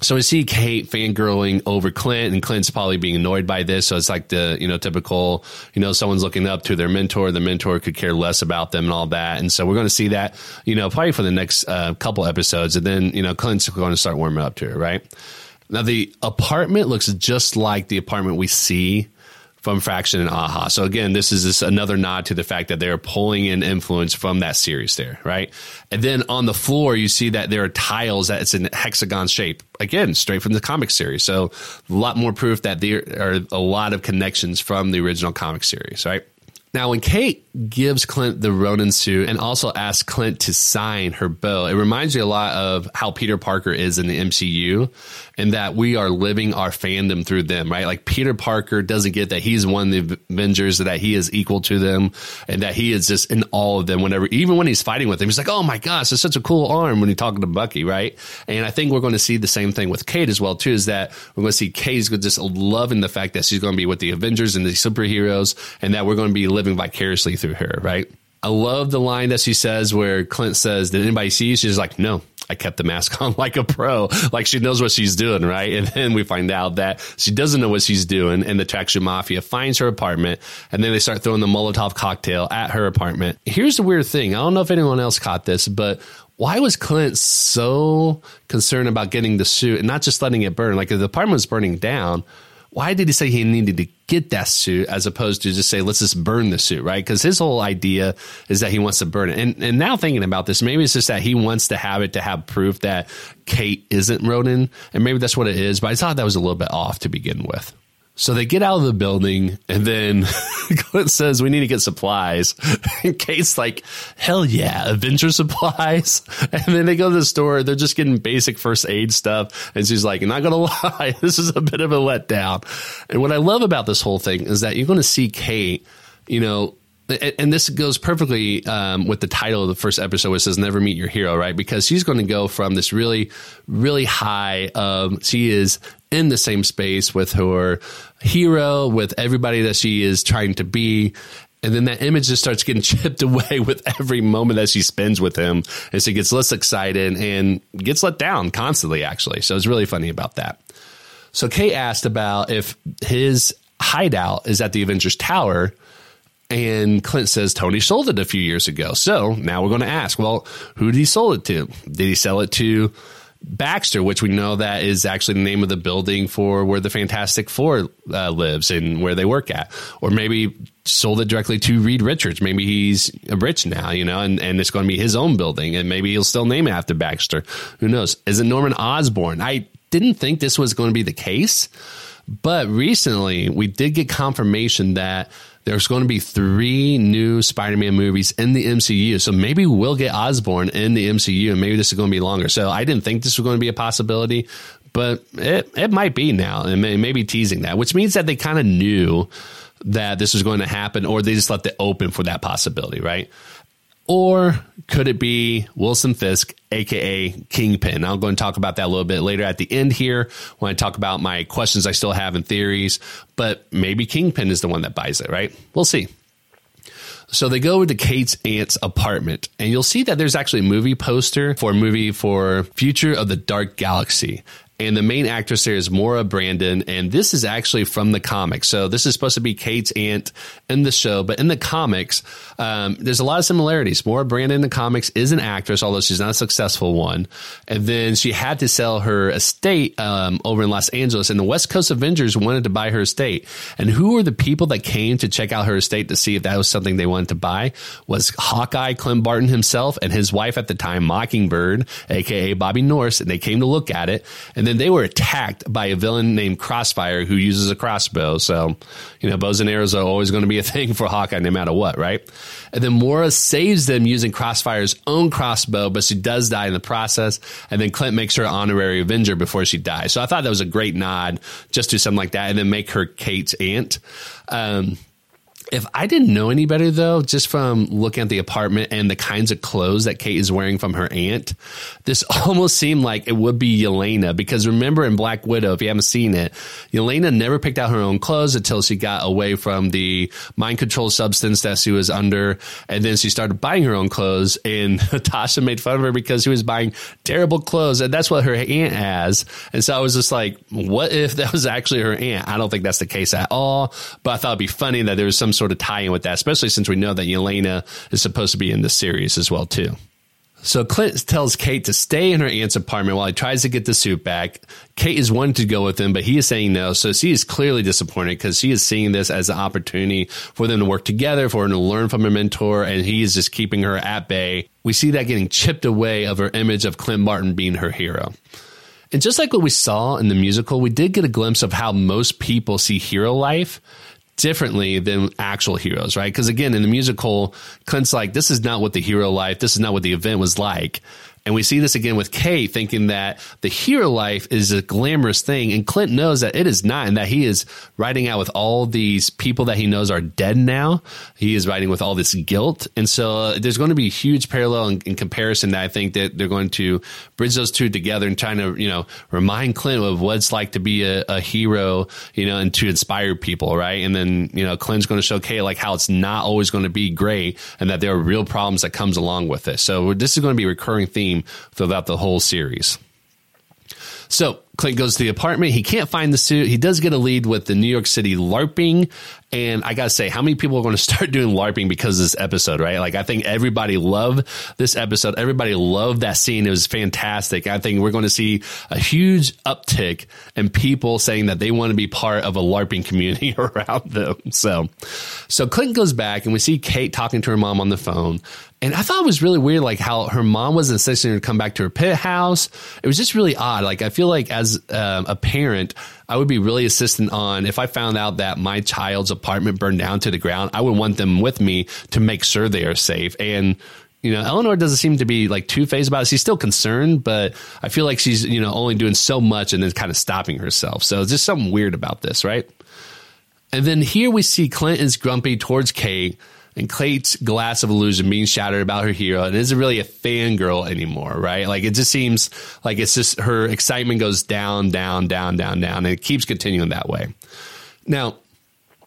so we see Kate fangirling over Clint, and Clint's probably being annoyed by this. So it's like the you know typical you know someone's looking up to their mentor, the mentor could care less about them and all that. And so we're going to see that you know probably for the next uh, couple episodes, and then you know Clint's going to start warming up to it, right? Now the apartment looks just like the apartment we see from Fraction and Aja. So again, this is this another nod to the fact that they're pulling in influence from that series there, right? And then on the floor, you see that there are tiles that it's in hexagon shape. Again, straight from the comic series. So a lot more proof that there are a lot of connections from the original comic series, right? Now, when Kate gives Clint the Ronin suit and also asks Clint to sign her bow. it reminds me a lot of how Peter Parker is in the MCU and that we are living our fandom through them, right? Like Peter Parker doesn't get that he's one of the Avengers, that he is equal to them and that he is just in all of them whenever, even when he's fighting with them, he's like, oh my gosh, it's such a cool arm when he's talking to Bucky, right? And I think we're going to see the same thing with Kate as well, too, is that we're going to see Kate's just loving the fact that she's going to be with the Avengers and the superheroes and that we're going to be living living vicariously through her, right? I love the line that she says where Clint says, Did anybody see you? She's like, No, I kept the mask on like a pro. Like she knows what she's doing, right? And then we find out that she doesn't know what she's doing. And the Tracksuit Mafia finds her apartment and then they start throwing the Molotov cocktail at her apartment. Here's the weird thing. I don't know if anyone else caught this, but why was Clint so concerned about getting the suit and not just letting it burn? Like if the apartment was burning down, why did he say he needed to get that suit as opposed to just say let's just burn the suit right? Because his whole idea is that he wants to burn it. And and now thinking about this maybe it's just that he wants to have it to have proof that kate isn't ronin and maybe that's what it is but i thought that was a little bit off to begin with so they get out of the building, and then Clint says, We need to get supplies. And Kate's like, Hell yeah, adventure supplies. And then they go to the store, they're just getting basic first aid stuff. And she's like, Not gonna lie, this is a bit of a letdown. And what I love about this whole thing is that you're gonna see Kate, you know, and this goes perfectly um, with the title of the first episode, which says "Never Meet Your Hero," right? Because she's going to go from this really, really high. Um, she is in the same space with her hero, with everybody that she is trying to be, and then that image just starts getting chipped away with every moment that she spends with him, and she gets less excited and gets let down constantly. Actually, so it's really funny about that. So Kate asked about if his hideout is at the Avengers Tower and Clint says Tony sold it a few years ago. So now we're going to ask, well, who did he sell it to? Did he sell it to Baxter, which we know that is actually the name of the building for where the Fantastic Four uh, lives and where they work at, or maybe sold it directly to Reed Richards. Maybe he's rich now, you know, and, and it's going to be his own building, and maybe he'll still name it after Baxter. Who knows? Is it Norman Osborn? I didn't think this was going to be the case, but recently we did get confirmation that there's going to be three new Spider-Man movies in the MCU. So maybe we'll get Osborn in the MCU and maybe this is going to be longer. So I didn't think this was going to be a possibility, but it, it might be now and may, maybe teasing that, which means that they kind of knew that this was going to happen or they just left it open for that possibility, right? Or could it be Wilson Fisk, aka Kingpin? I'll go and talk about that a little bit later at the end here when I talk about my questions I still have and theories. But maybe Kingpin is the one that buys it, right? We'll see. So they go to Kate's aunt's apartment, and you'll see that there's actually a movie poster for a movie for Future of the Dark Galaxy. And the main actress there is Moira Brandon, and this is actually from the comics. So this is supposed to be Kate's aunt in the show, but in the comics, um, there's a lot of similarities. Moira Brandon in the comics is an actress, although she's not a successful one, and then she had to sell her estate um, over in Los Angeles, and the West Coast Avengers wanted to buy her estate. And who were the people that came to check out her estate to see if that was something they wanted to buy? Was Hawkeye Clint Barton himself and his wife at the time, Mockingbird, aka Bobbi Morse, and they came to look at it. And and then they were attacked by a villain named Crossfire who uses a crossbow. So, you know, bows and arrows are always going to be a thing for Hawkeye no matter what, right? And then Moira saves them using Crossfire's own crossbow, but she does die in the process. And then Clint makes her an honorary Avenger before she dies. So I thought that was a great nod just do something like that and then make her Kate's aunt. Um, if I didn't know any better though, just from looking at the apartment and the kinds of clothes that Kate is wearing from her aunt, this almost seemed like it would be Yelena because remember in Black Widow, if you haven't seen it, Yelena never picked out her own clothes until she got away from the mind control substance that she was under. And then she started buying her own clothes and Tasha made fun of her because she was buying terrible clothes. And that's what her aunt has. And so I was just like, what if that was actually her aunt? I don't think that's the case at all, but I thought it'd be funny that there was some sort of tie in with that, especially since we know that Yelena is supposed to be in the series as well too. So Clint tells Kate to stay in her aunt's apartment while he tries to get the suit back. Kate is wanting to go with him, but he is saying no. So she is clearly disappointed because she is seeing this as an opportunity for them to work together, for her to learn from her mentor, and he is just keeping her at bay. We see that getting chipped away of her image of Clint Barton being her hero. And just like what we saw in the musical, we did get a glimpse of how most people see hero life differently than actual heroes, right? Because again, in the musical, Clint's like, this is not what the hero life, this is not what the event was like. And we see this again with Kate thinking that the hero life is a glamorous thing. And Clint knows that it is not, and that he is riding out with all these people that he knows are dead now. He is riding with all this guilt. And so uh, there's going to be a huge parallel in, in, comparison that I think that they're going to bridge those two together and trying to, you know, remind Clint of what it's like to be a, a hero, you know, and to inspire people, right? And then, you know, Clint's going to show Kate like how it's not always going to be great and that there are real problems that comes along with it. So this is going to be a recurring theme theme throughout the whole series. So Clint goes to the apartment. He can't find the suit. He does get a lead with the New York City LARPing. And I gotta say, how many people are going to start doing LARPing because of this episode, right? Like, I think everybody loved this episode. Everybody loved that scene. It was fantastic. I think we're going to see a huge uptick in people saying that they want to be part of a LARPing community around them. So, so Clint goes back and we see Kate talking to her mom on the phone. And I thought it was really weird, like how her mom was insisting her to come back to her pit house. It was just really odd. Like, I feel like as um, a parent, I would be really insistent on if I found out that my child's apartment burned down to the ground, I would want them with me to make sure they are safe. And you know, Eleanor doesn't seem to be like two phased about it. She's still concerned, but I feel like she's, you know, only doing so much and then kind of stopping herself. So just something weird about this, right? And then here we see Clint is grumpy towards Kate and Kate's glass of illusion being shattered about her hero and isn't really a fangirl anymore, right? Like it just seems like it's just her excitement goes down, down, down, down, down, and it keeps continuing that way. Now,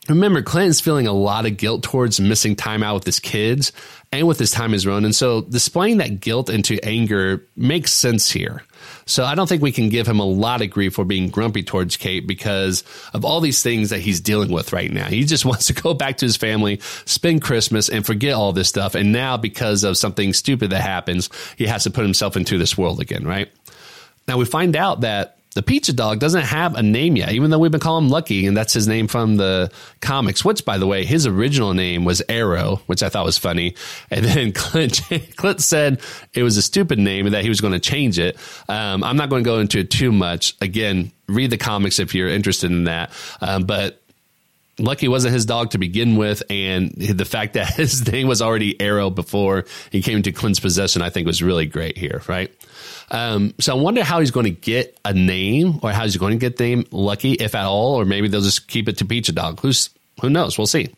remember, Clinton's feeling a lot of guilt towards missing time out with his kids and with his time as Ronin. So displaying that guilt into anger makes sense here. So I don't think we can give him a lot of grief for being grumpy towards Kate because of all these things that he's dealing with right now. He just wants to go back to his family, spend Christmas and forget all this stuff. And now because of something stupid that happens, he has to put himself into this world again, right? Now we find out that the pizza dog doesn't have a name yet, even though we've been calling him Lucky, and that's his name from the comics. Which, by the way, his original name was Arrow, which I thought was funny. And then Clint, Clint said it was a stupid name and that he was going to change it. Um, I'm not going to go into it too much. Again, read the comics if you're interested in that. Um, but Lucky wasn't his dog to begin with, and the fact that his name was already Arrow before he came into Clint's possession, I think was really great here, right? Um, so I wonder how he's going to get a name, or how he's going to get the name Lucky, if at all, or maybe they'll just keep it to Pizza Dog. Who's who knows? We'll see.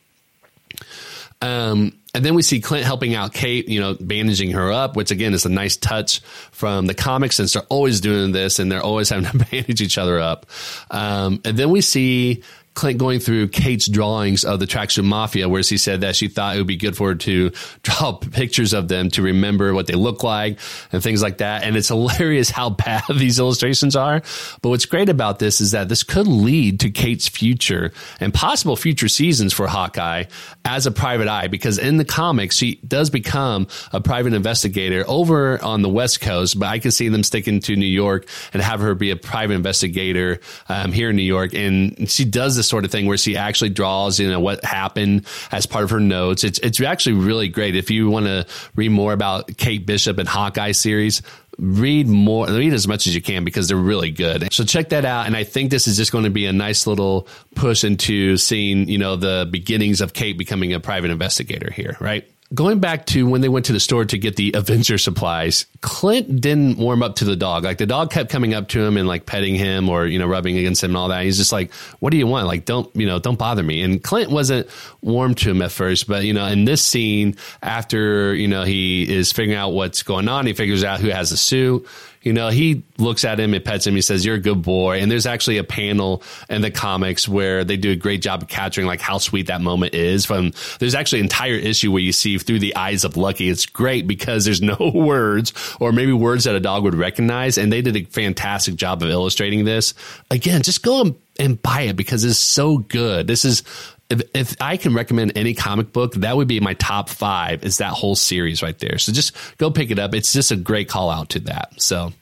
Um, And then we see Clint helping out Kate, you know, bandaging her up, which again is a nice touch from the comics since they're always doing this and they're always having to bandage each other up. Um, and then we see Clint going through Kate's drawings of the Tracksuit Mafia, where she said that she thought it would be good for her to draw pictures of them to remember what they look like and things like that. And it's hilarious how bad these illustrations are. But what's great about this is that this could lead to Kate's future and possible future seasons for Hawkeye as a private eye, because in the comics, she does become a private investigator over on the West Coast, but I can see them sticking to New York and have her be a private investigator um, here in New York. And she does this sort of thing where she actually draws, you know, what happened as part of her notes. It's it's actually really great. If you want to read more about Kate Bishop and Hawkeye series, read more, read as much as you can because they're really good. So check that out. And I think this is just going to be a nice little push into seeing, you know, the beginnings of Kate becoming a private investigator here, right? Going back to when they went to the store to get the Avenger supplies, Clint didn't warm up to the dog. Like the dog kept coming up to him and like petting him or, you know, rubbing against him and all that. He's just like, what do you want? Like, don't, you know, don't bother me. And Clint wasn't warm to him at first, but, you know, in this scene, after, you know, he is figuring out what's going on, he figures out who has the suit you know, he looks at him and pets him. He says, "You're a good boy." And there's actually a panel in the comics where they do a great job of capturing like how sweet that moment is. From there's actually an entire issue where you see through the eyes of Lucky. It's great because there's no words or maybe words that a dog would recognize, and they did a fantastic job of illustrating this. Again, just go and, and buy it because it's so good. This is if, if I can recommend any comic book, that would be my top five. Is that whole series right there? So just go pick it up. It's just a great call out to that. So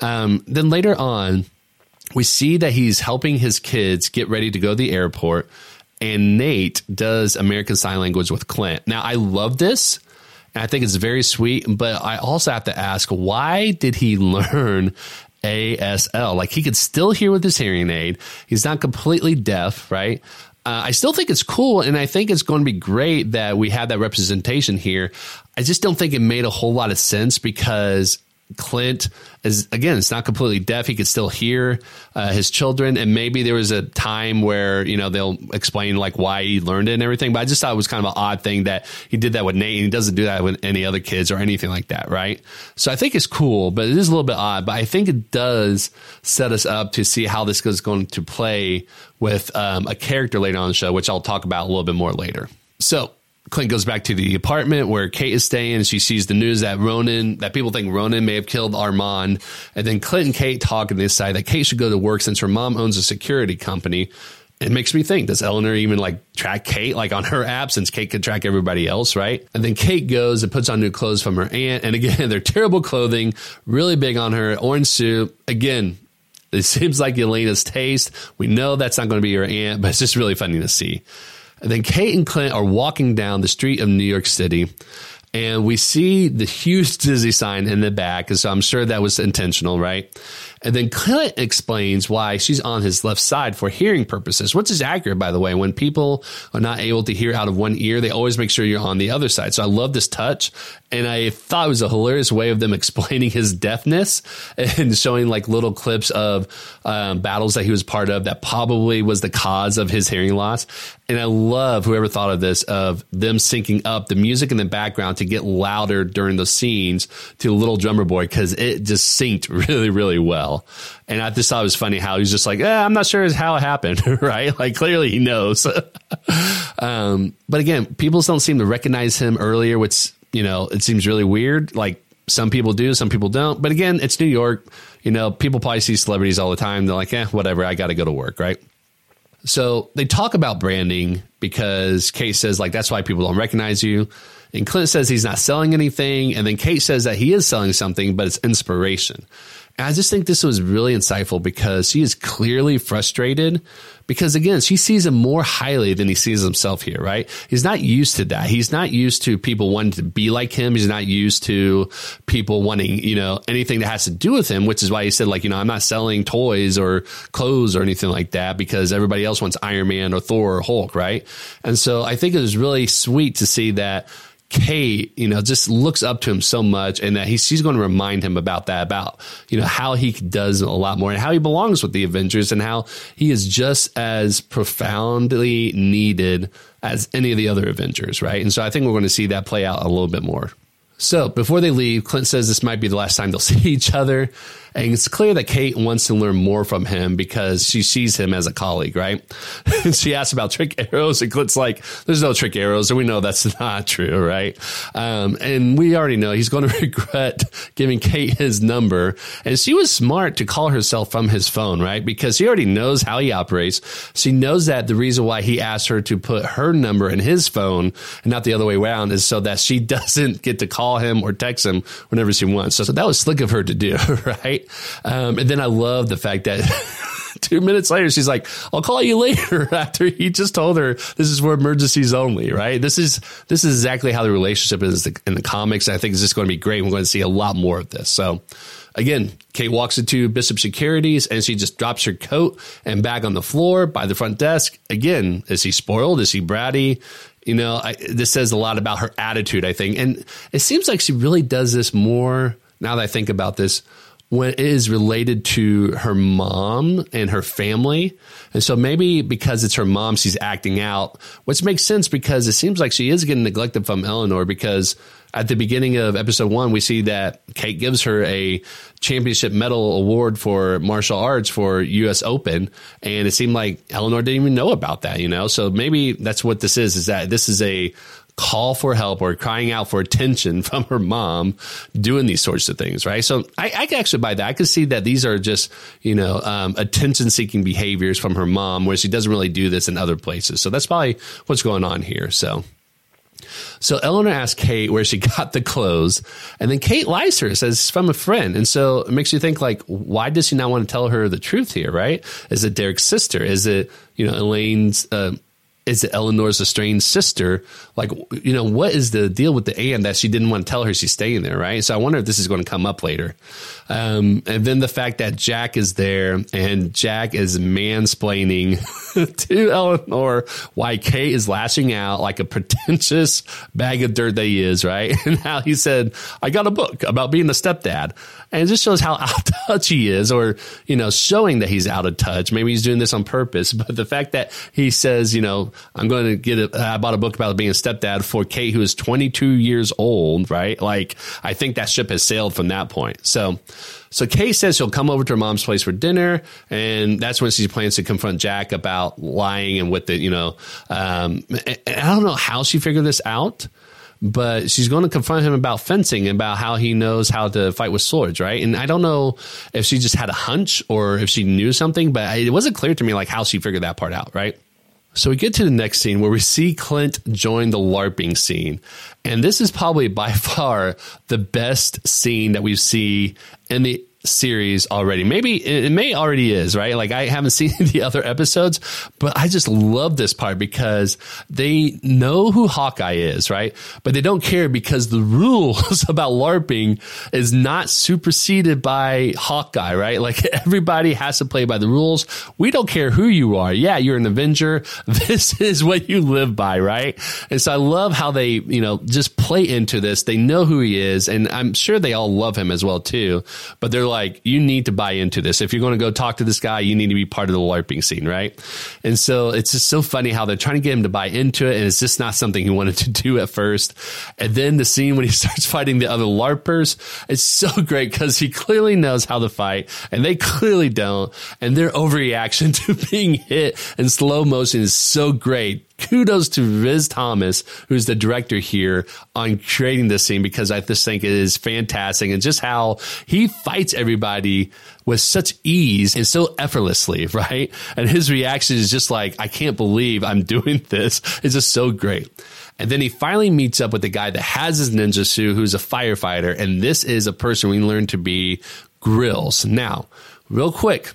um, then later on, we see that he's helping his kids get ready to go to the airport, and Nate does American Sign Language with Clint. Now I love this. And I think it's very sweet, but I also have to ask, why did he learn ASL? Like he could still hear with his hearing aid. He's not completely deaf, right? Uh, I still think it's cool, and I think it's going to be great that we have that representation here. I just don't think it made a whole lot of sense because Clint is again, it's not completely deaf. He could still hear uh, his children, and maybe there was a time where you know they'll explain like why he learned it and everything. But I just thought it was kind of an odd thing that he did that with Nate, and he doesn't do that with any other kids or anything like that, right? So I think it's cool, but it is a little bit odd. But I think it does set us up to see how this is going to play with um, a character later on the show, which I'll talk about a little bit more later. So Clint goes back to the apartment where Kate is staying and she sees the news that Ronin, that people think Ronin may have killed Armand. And then Clint and Kate talk and they decide that Kate should go to work since her mom owns a security company. It makes me think, does Eleanor even like track Kate like on her app since Kate could track everybody else, right? And then Kate goes and puts on new clothes from her aunt. And again, they're terrible clothing, really big on her, orange suit. Again, it seems like Yelena's taste. We know that's not going to be her aunt, but it's just really funny to see. And then Kate and Clint are walking down the street of New York City and we see the huge Disney sign in the back. And so I'm sure that was intentional, right? And then Clint explains why she's on his left side for hearing purposes, which is accurate, by the way. When people are not able to hear out of one ear, they always make sure you're on the other side. So I love this touch. And I thought it was a hilarious way of them explaining his deafness and showing like little clips of um, battles that he was part of that probably was the cause of his hearing loss. And I love whoever thought of this of them syncing up the music in the background to get louder during the scenes to Little Drummer Boy because it just synced really, really well. And I just thought it was funny how he's just like, eh, I'm not sure how it happened, right? Like clearly he knows. um, but again, people don't seem to recognize him earlier, which, you know, it seems really weird. Like some people do, some people don't. But again, it's New York. You know, people probably see celebrities all the time. They're like, eh, whatever, I got to go to work, right? So they talk about branding because Kate says, like, that's why people don't recognize you. And Clint says he's not selling anything. And then Kate says that he is selling something, but it's inspiration. And I just think this was really insightful because she is clearly frustrated because again, she sees him more highly than he sees himself here, right? He's not used to that. He's not used to people wanting to be like him. He's not used to people wanting, you know, anything that has to do with him, which is why he said, like, you know, I'm not selling toys or clothes or anything like that because everybody else wants Iron Man or Thor or Hulk, right? And so I think it was really sweet to see that Kate, you know, just looks up to him so much and that he's, she's going to remind him about that, about, you know, how he does a lot more and how he belongs with the Avengers and how he is just as profoundly needed as any of the other Avengers, right? And so I think we're going to see that play out a little bit more. So before they leave, Clint says this might be the last time they'll see each other. And it's clear that Kate wants to learn more from him because she sees him as a colleague, right? she asks about trick arrows, and Clint's like, there's no trick arrows. And we know that's not true, right? Um, and we already know he's going to regret giving Kate his number. And she was smart to call herself from his phone, right? Because he already knows how he operates. She knows that the reason why he asked her to put her number in his phone and not the other way around is so that she doesn't get to call him or text him whenever she wants. So, so that was slick of her to do, right? Um, and then I love the fact that two minutes later, she's like, I'll call you later after he just told her this is for emergencies only, right? This is, this is exactly how the relationship is in the comics. I think it's just going to be great. We're going to see a lot more of this. So again, Kate walks into Bishop Securities and she just drops her coat and bag on the floor by the front desk. Again, is he spoiled? Is he bratty? You know, I, this says a lot about her attitude, I think. And it seems like she really does this more now that I think about this when it is related to her mom and her family. And so maybe because it's her mom, she's acting out, which makes sense because it seems like she is getting neglected from Eleanor because at the beginning of episode one, we see that Kate gives her a championship medal award for martial arts for US Open. And it seemed like Eleanor didn't even know about that, you know? So maybe that's what this is, is that this is a call for help or crying out for attention from her mom doing these sorts of things, right? So I, I can actually buy that. I can see that these are just, you know, um, attention seeking behaviors from her mom where she doesn't really do this in other places. So that's probably what's going on here. So. So Eleanor asks Kate where she got the clothes, and then Kate lies to her, says from a friend. And so it makes you think like, why does she not want to tell her the truth here, right? Is it Derek's sister? Is it, you know, Elaine's, uh, is Eleanor's estranged sister? Like, you know, what is the deal with the Anne that she didn't want to tell her she's staying there, right? So I wonder if this is going to come up later. Um, and then the fact that Jack is there and Jack is mansplaining to Eleanor why Kate is lashing out like a pretentious bag of dirt that he is, right? And how he said, I got a book about being a stepdad. And it just shows how out of touch he is, or, you know, showing that he's out of touch. Maybe he's doing this on purpose. But the fact that he says, you know, I'm going to get it. I bought a book about being a stepdad for Kate, who is 22 years old, right? Like, I think that ship has sailed from that point. So, so Kate says she'll come over to her mom's place for dinner, and that's when she plans to confront Jack about lying and what the you know. Um, I don't know how she figured this out, but she's going to confront him about fencing and about how he knows how to fight with swords, right? And I don't know if she just had a hunch or if she knew something, but it wasn't clear to me like how she figured that part out, right? So we get to the next scene where we see Clint join the LARPing scene. And this is probably by far the best scene that we see in the series already. Maybe it may already is, right? Like I haven't seen the other episodes, but I just love this part because they know who Hawkeye is, right? But they don't care because the rules about LARPing is not superseded by Hawkeye, right? Like everybody has to play by the rules. We don't care who you are. Yeah, you're an Avenger. This is what you live by, right? And so I love how they, you know, just play into this. They know who he is and I'm sure they all love him as well too, but they're like, you need to buy into this. If you're going to go talk to this guy, you need to be part of the LARPing scene, right? And so it's just so funny how they're trying to get him to buy into it. And it's just not something he wanted to do at first. And then the scene when he starts fighting the other LARPers, it's so great because he clearly knows how to fight and they clearly don't. And their overreaction to being hit in slow motion is so great kudos to Rhys Thomas, who's the director here on creating this scene because I just think it is fantastic and just how he fights everybody with such ease and so effortlessly, right? And his reaction is just like, I can't believe I'm doing this. It's just so great. And then he finally meets up with the guy that has his ninja suit, who's a firefighter. And this is a person we learn to be Grills. Now, real quick,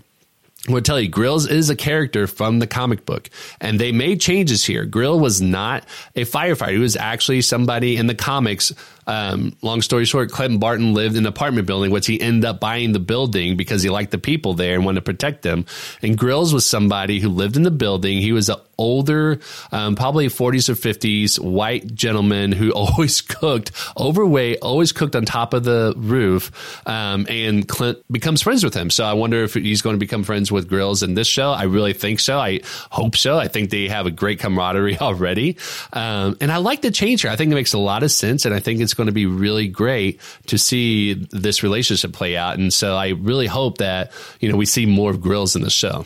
Will tell you, Grills is a character from the comic book, and they made changes here. Grill was not a firefighter; he was actually somebody in the comics Um, long story short, Clinton Barton lived in an apartment building, which he ended up buying the building because he liked the people there and wanted to protect them. And Grills was somebody who lived in the building. He was an older, um, probably 40s or 50s, white gentleman who always cooked, overweight, always cooked on top of the roof. Um, and Clint becomes friends with him. So I wonder if he's going to become friends with Grills in this show. I really think so. I hope so. I think they have a great camaraderie already. Um, and I like the change here. I think it makes a lot of sense. And I think it's going to be really great to see this relationship play out. And so I really hope that, you know, we see more of Grills in the show.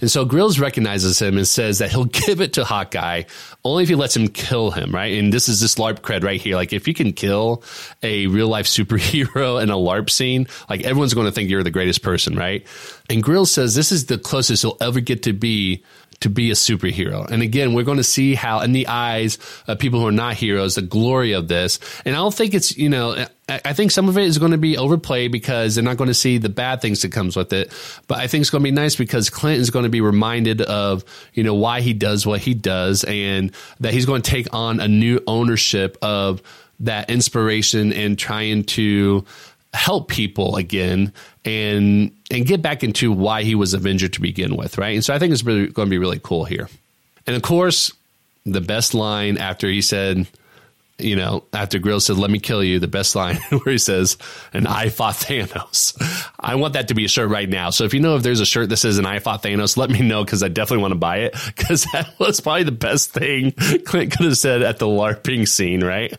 And so Grills recognizes him and says that he'll give it to Hawkeye only if he lets him kill him, right? And this is this LARP cred right here. Like if you can kill a real life superhero in a LARP scene, like everyone's going to think you're the greatest person, right? And Grills says this is the closest he'll ever get to be to be a superhero. And again, we're going to see how in the eyes of people who are not heroes, the glory of this. And I don't think it's, you know, I think some of it is going to be overplayed because they're not going to see the bad things that comes with it. But I think it's going to be nice because Clinton's going to be reminded of, you know, why he does what he does and that he's going to take on a new ownership of that inspiration and trying to help people again and and get back into why he was Avenger to begin with, right? And so I think it's really going to be really cool here. And of course, the best line after he said, you know, after Grill said, "Let me kill you," the best line where he says, "And I fought Thanos." I want that to be a shirt right now. So if you know if there's a shirt that says "And I fought Thanos," let me know because I definitely want to buy it because that was probably the best thing Clint could have said at the LARPing scene, right?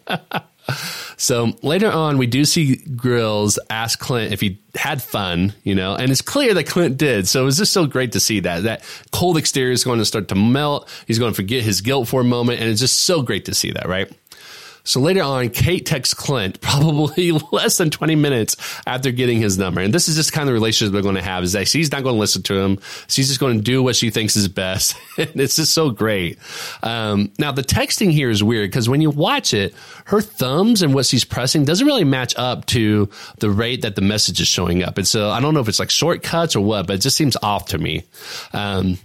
So later on, we do see Grills ask Clint if he had fun, you know, and it's clear that Clint did. So it was just so great to see that. That cold exterior is going to start to melt. He's going to forget his guilt for a moment. And it's just so great to see that, right? So later on, Kate texts Clint probably less than 20 minutes after getting his number. And this is just kind of the relationship they're going to have is that she's not going to listen to him. She's just going to do what she thinks is best. and it's just so great. Um, now the texting here is weird because when you watch it, her thumbs and what she's pressing doesn't really match up to the rate that the message is showing up. And so I don't know if it's like shortcuts or what, but it just seems off to me. Um,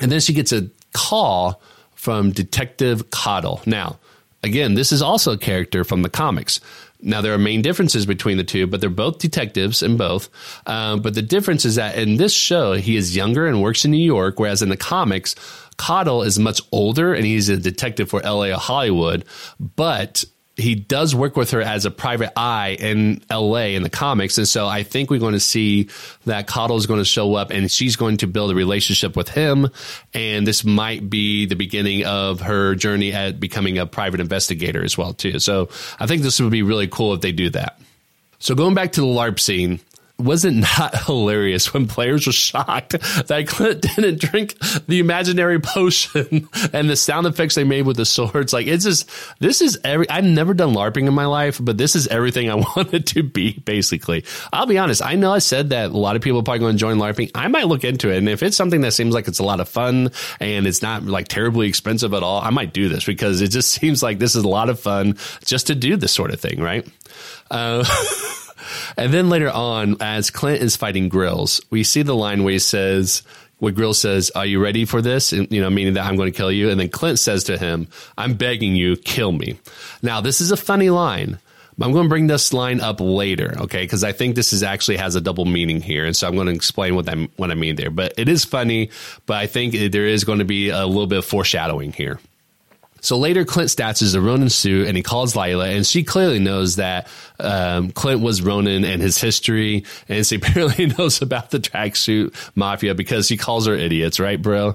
and then she gets a call from Detective Cottle. Now, Again, this is also a character from the comics. Now, there are main differences between the two, but they're both detectives in both. Um, but the difference is that in this show, he is younger and works in New York, whereas in the comics, Cottle is much older and he's a detective for LA or Hollywood. But he does work with her as a private eye in LA in the comics. And so I think we're going to see that Cottle is going to show up and she's going to build a relationship with him. And this might be the beginning of her journey at becoming a private investigator as well, too. So I think this would be really cool if they do that. So going back to the LARP scene, was it not hilarious when players were shocked that Clint didn't drink the imaginary potion and the sound effects they made with the swords? Like it's just this is every I've never done LARPing in my life, but this is everything I wanted to be basically. I'll be honest, I know I said that a lot of people are probably going to join LARPing. I might look into it. And if it's something that seems like it's a lot of fun and it's not like terribly expensive at all, I might do this because it just seems like this is a lot of fun just to do this sort of thing, right? Uh, And then later on, as Clint is fighting Grills, we see the line where he says, where Grills says, Are you ready for this? And, you know, meaning that I'm going to kill you. And then Clint says to him, I'm begging you, kill me. Now, this is a funny line. I'm going to bring this line up later, okay? Because I think this is actually has a double meaning here, and so I'm going to explain what I what I mean there. But it is funny, but I think there is going to be a little bit of foreshadowing here. So later, Clint stashes a Ronin suit and he calls Lila, and she clearly knows that um, Clint was Ronin and his history, and she apparently knows about the tracksuit mafia because he calls her idiots, right, bro?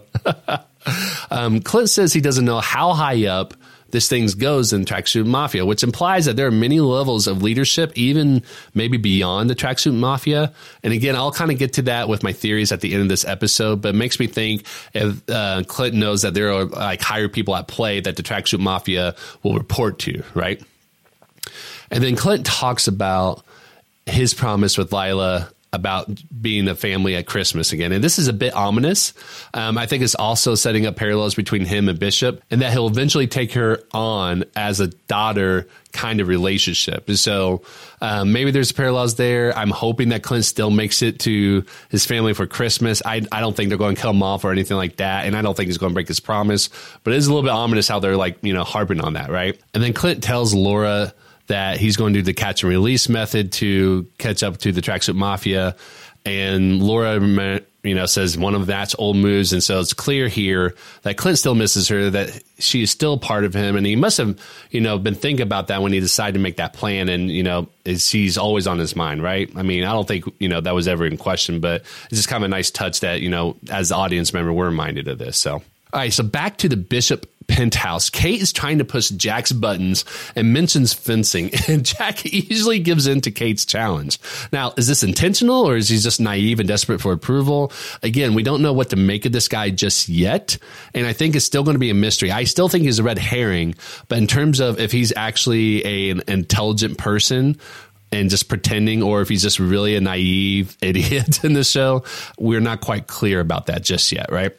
um, Clint says he doesn't know how high up this thing goes in tracksuit mafia, which implies that there are many levels of leadership, even maybe beyond the tracksuit mafia. And again, I'll kind of get to that with my theories at the end of this episode, but it makes me think if uh, Clinton knows that there are like higher people at play that the tracksuit mafia will report to, right? And then Clinton talks about his promise with Lila about being a family at Christmas again. And this is a bit ominous. Um, I think it's also setting up parallels between him and Bishop and that he'll eventually take her on as a daughter kind of relationship. And so um, maybe there's parallels there. I'm hoping that Clint still makes it to his family for Christmas. I, I don't think they're going to kill him off or anything like that. And I don't think he's going to break his promise. But it is a little bit ominous how they're like, you know, harping on that, right? And then Clint tells Laura that he's going to do the catch and release method to catch up to the tracksuit mafia. And Laura, you know, says one of that's old moves. And so it's clear here that Clint still misses her, that she is still part of him. And he must have, you know, been thinking about that when he decided to make that plan. And, you know, she's always on his mind, right? I mean, I don't think, you know, that was ever in question, but it's just kind of a nice touch that, you know, as the audience member, we're reminded of this. So. All right, so back to the Bishop penthouse. Kate is trying to push Jack's buttons and mentions fencing, and Jack easily gives in to Kate's challenge. Now, is this intentional or is he just naive and desperate for approval? Again, we don't know what to make of this guy just yet, and I think it's still going to be a mystery. I still think he's a red herring, but in terms of if he's actually a, an intelligent person and just pretending, or if he's just really a naive idiot in the show, we're not quite clear about that just yet, right?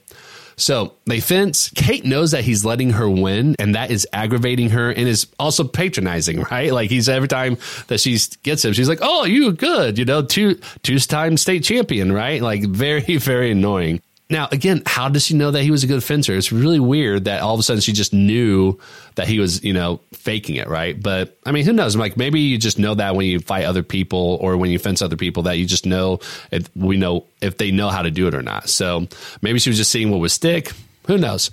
So they fence. Kate knows that he's letting her win, and that is aggravating her and is also patronizing, right? Like he's every time that she gets him, she's like, "Oh, you good?" You know, two two time state champion, right? Like very very annoying. Now, again, how does she know that he was a good fencer? It's really weird that all of a sudden she just knew that he was, you know, faking it, right? But I mean, who knows? Like maybe you just know that when you fight other people or when you fence other people that you just know if we know if they know how to do it or not. So maybe she was just seeing what would stick. Who knows?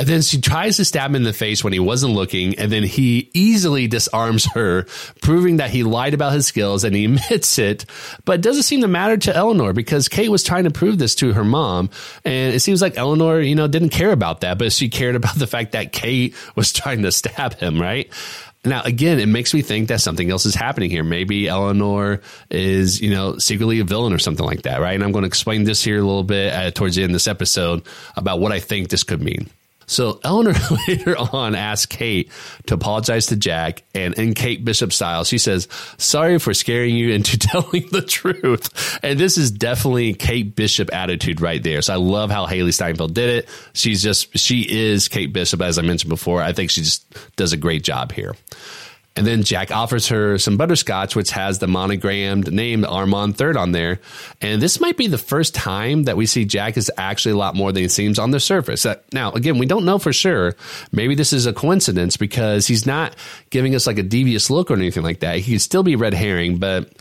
And then she tries to stab him in the face when he wasn't looking, and then he easily disarms her, proving that he lied about his skills and he admits it. But it doesn't seem to matter to Eleanor because Kate was trying to prove this to her mom, and it seems like Eleanor, you know, didn't care about that, but she cared about the fact that Kate was trying to stab him, right? Now, again, it makes me think that something else is happening here. Maybe Eleanor is, you know, secretly a villain or something like that, right? And I'm going to explain this here a little bit uh, towards the end of this episode about what I think this could mean. So Eleanor later on asks Kate to apologize to Jack, and in Kate Bishop style, she says, "Sorry for scaring you into telling the truth." And this is definitely Kate Bishop attitude right there. So I love how Hailee Steinfeld did it. She's just she is Kate Bishop, as I mentioned before. I think she just does a great job here. And then Jack offers her some butterscotch, which has the monogrammed name Armand Third on there. And this might be the first time that we see Jack is actually a lot more than he seems on the surface. Uh, now, again, we don't know for sure. Maybe this is a coincidence because he's not giving us like a devious look or anything like that. He could still be red herring, but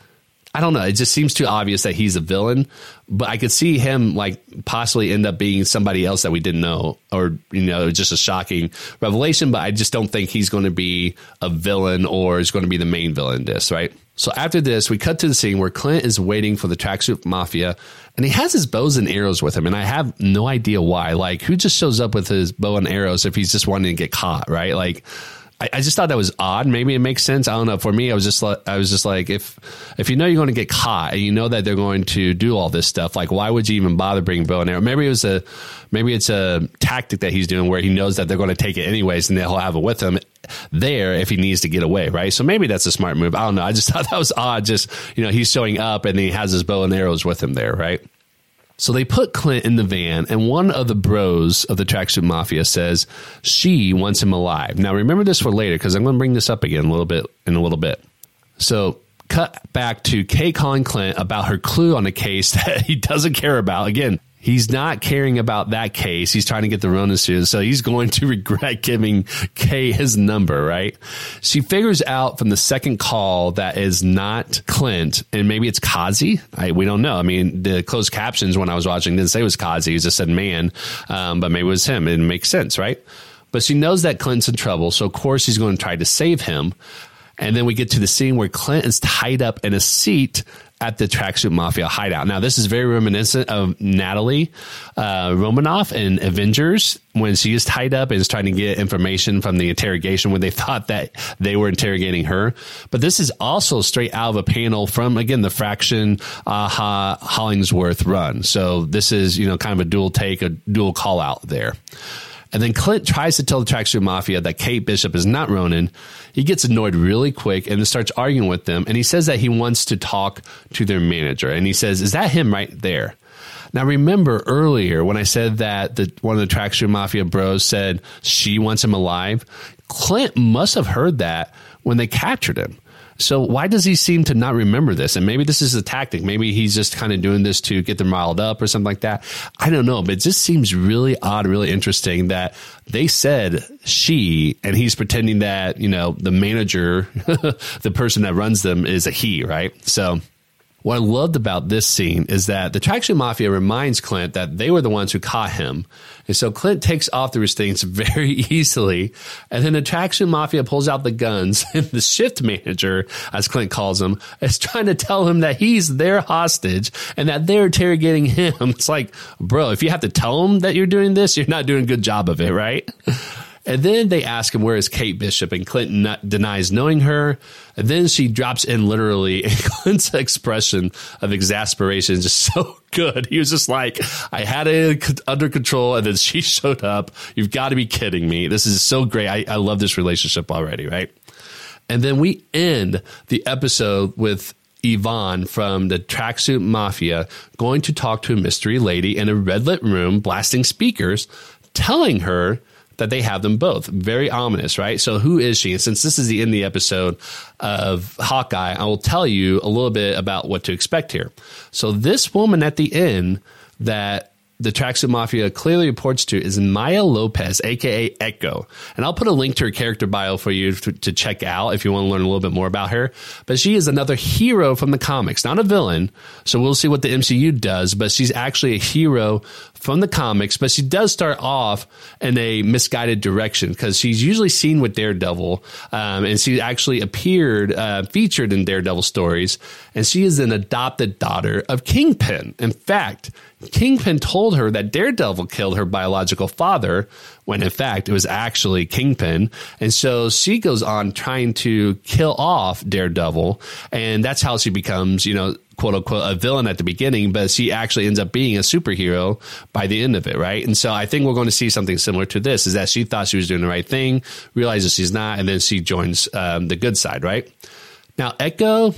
I don't know. It just seems too obvious that he's a villain, but I could see him like possibly end up being somebody else that we didn't know, or you know, just a shocking revelation. But I just don't think he's going to be a villain or is going to be the main villain in this, right? So after this, we cut to the scene where Clint is waiting for the tracksuit mafia, and he has his bows and arrows with him, and I have no idea why. Like, who just shows up with his bow and arrows if he's just wanting to get caught, right? Like I, I, just thought that was odd. Maybe it makes sense. I don't know. For me, I was just like, I was just like, if if you know you're going to get caught and you know that they're going to do all this stuff, like why would you even bother bringing bow and arrow? Maybe it was a maybe it's a tactic that he's doing where he knows that they're going to take it anyways, and they'll have it with him there if he needs to get away, right? So maybe that's a smart move. I don't know. I just thought that was odd. Just you know, he's showing up and he has his bow and arrows with him there, right? So they put Clint in the van, and one of the bros of the Tracksuit Mafia says she wants him alive. Now, remember this for later because I'm going to bring this up again a little bit in a little bit. So, cut back to Kate calling Clint about her clue on a case that he doesn't care about. Again, He's not caring about that case. He's trying to get the Ronin suit. So he's going to regret giving Kate his number, right? She figures out from the second call that is not Clint and maybe it's Kazi. I, we don't know. I mean, the closed captions when I was watching didn't say it was Kazi. It just said man. Um, but maybe it was him. It makes sense, right? But she knows that Clint's in trouble. So of course he's going to try to save him. And then we get to the scene where Clint is tied up in a seat at the Tracksuit Mafia hideout. Now, this is very reminiscent of Natalie uh, Romanoff in Avengers when she is tied up and is trying to get information from the interrogation when they thought that they were interrogating her. But this is also straight out of a panel from, again, the Fraction uh, Hollingsworth run. So this is, you know, kind of a dual take, a dual call out there. And then Clint tries to tell the Tracksuit Mafia that Kate Bishop is not Ronin. He gets annoyed really quick and then starts arguing with them. And he says that he wants to talk to their manager. And he says, Is that him right there? Now, remember earlier when I said that the, one of the Tracksuit Mafia bros said she wants him alive? Clint must have heard that when they captured him. So why does he seem to not remember this? And maybe this is a tactic. Maybe he's just kind of doing this to get them riled up or something like that. I don't know, but it just seems really odd, really interesting that they said she and he's pretending that, you know, the manager, the person that runs them is a he, right? So what I loved about this scene is that the Tracksuit Mafia reminds Clint that they were the ones who caught him. And so Clint takes off the restraints very easily. And then the Tracksuit Mafia pulls out the guns and the shift manager, as Clint calls him, is trying to tell him that he's their hostage and that they're interrogating him. It's like, bro, if you have to tell them that you're doing this, you're not doing a good job of it, right? And then they ask him, where is Kate Bishop? And Clinton denies knowing her. And then she drops in literally, and Clint's expression of exasperation is just so good. He was just like, I had it under control. And then she showed up. You've got to be kidding me. This is so great. I, I love this relationship already, right? And then we end the episode with Yvonne from the Tracksuit Mafia going to talk to a mystery lady in a red lit room, blasting speakers, telling her that they have them both. Very ominous, right? So who is she? And since this is the end of the episode of Hawkeye, I will tell you a little bit about what to expect here. So this woman at the end that the Tracksuit Mafia clearly reports to is Maya Lopez, aka Echo. And I'll put a link to her character bio for you to, to, check out if you want to learn a little bit more about her. But she is another hero from the comics, not a villain. So we'll see what the MCU does, but she's actually a hero from the comics, but she does start off in a misguided direction because she's usually seen with Daredevil, um, and she actually appeared uh, featured in Daredevil stories, and she is an adopted daughter of Kingpin. In fact, Kingpin told her that Daredevil killed her biological father, when in fact it was actually Kingpin, and so she goes on trying to kill off Daredevil, and that's how she becomes, you know quote unquote a villain at the beginning, but she actually ends up being a superhero by the end of it, right? And so I think we're going to see something similar to this: is that she thought she was doing the right thing, realizes she's not, and then she joins um, the good side, right? Now, Echo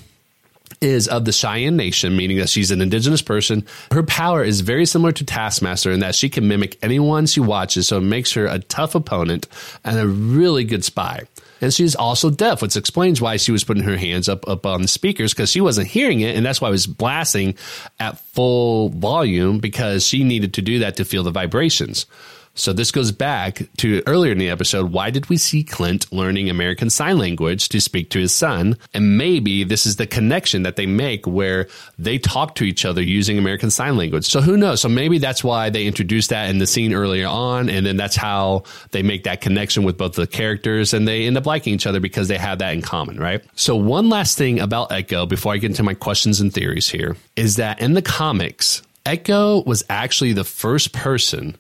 is of the Cheyenne Nation, meaning that she's an indigenous person. Her power is very similar to Taskmaster in that she can mimic anyone she watches, so it makes her a tough opponent and a really good spy. And she's also deaf, which explains why she was putting her hands up, up on the speakers because she wasn't hearing it. And that's why it was blasting at full volume because she needed to do that to feel the vibrations. So this goes back to earlier in the episode. Why did we see Clint learning American Sign Language to speak to his son? And maybe this is the connection that they make where they talk to each other using American Sign Language. So who knows? So maybe that's why they introduced that in the scene earlier on. And then that's how they make that connection with both the characters and they end up liking each other because they have that in common, right? So one last thing about Echo before I get into my questions and theories here is that in the comics, Echo was actually the first person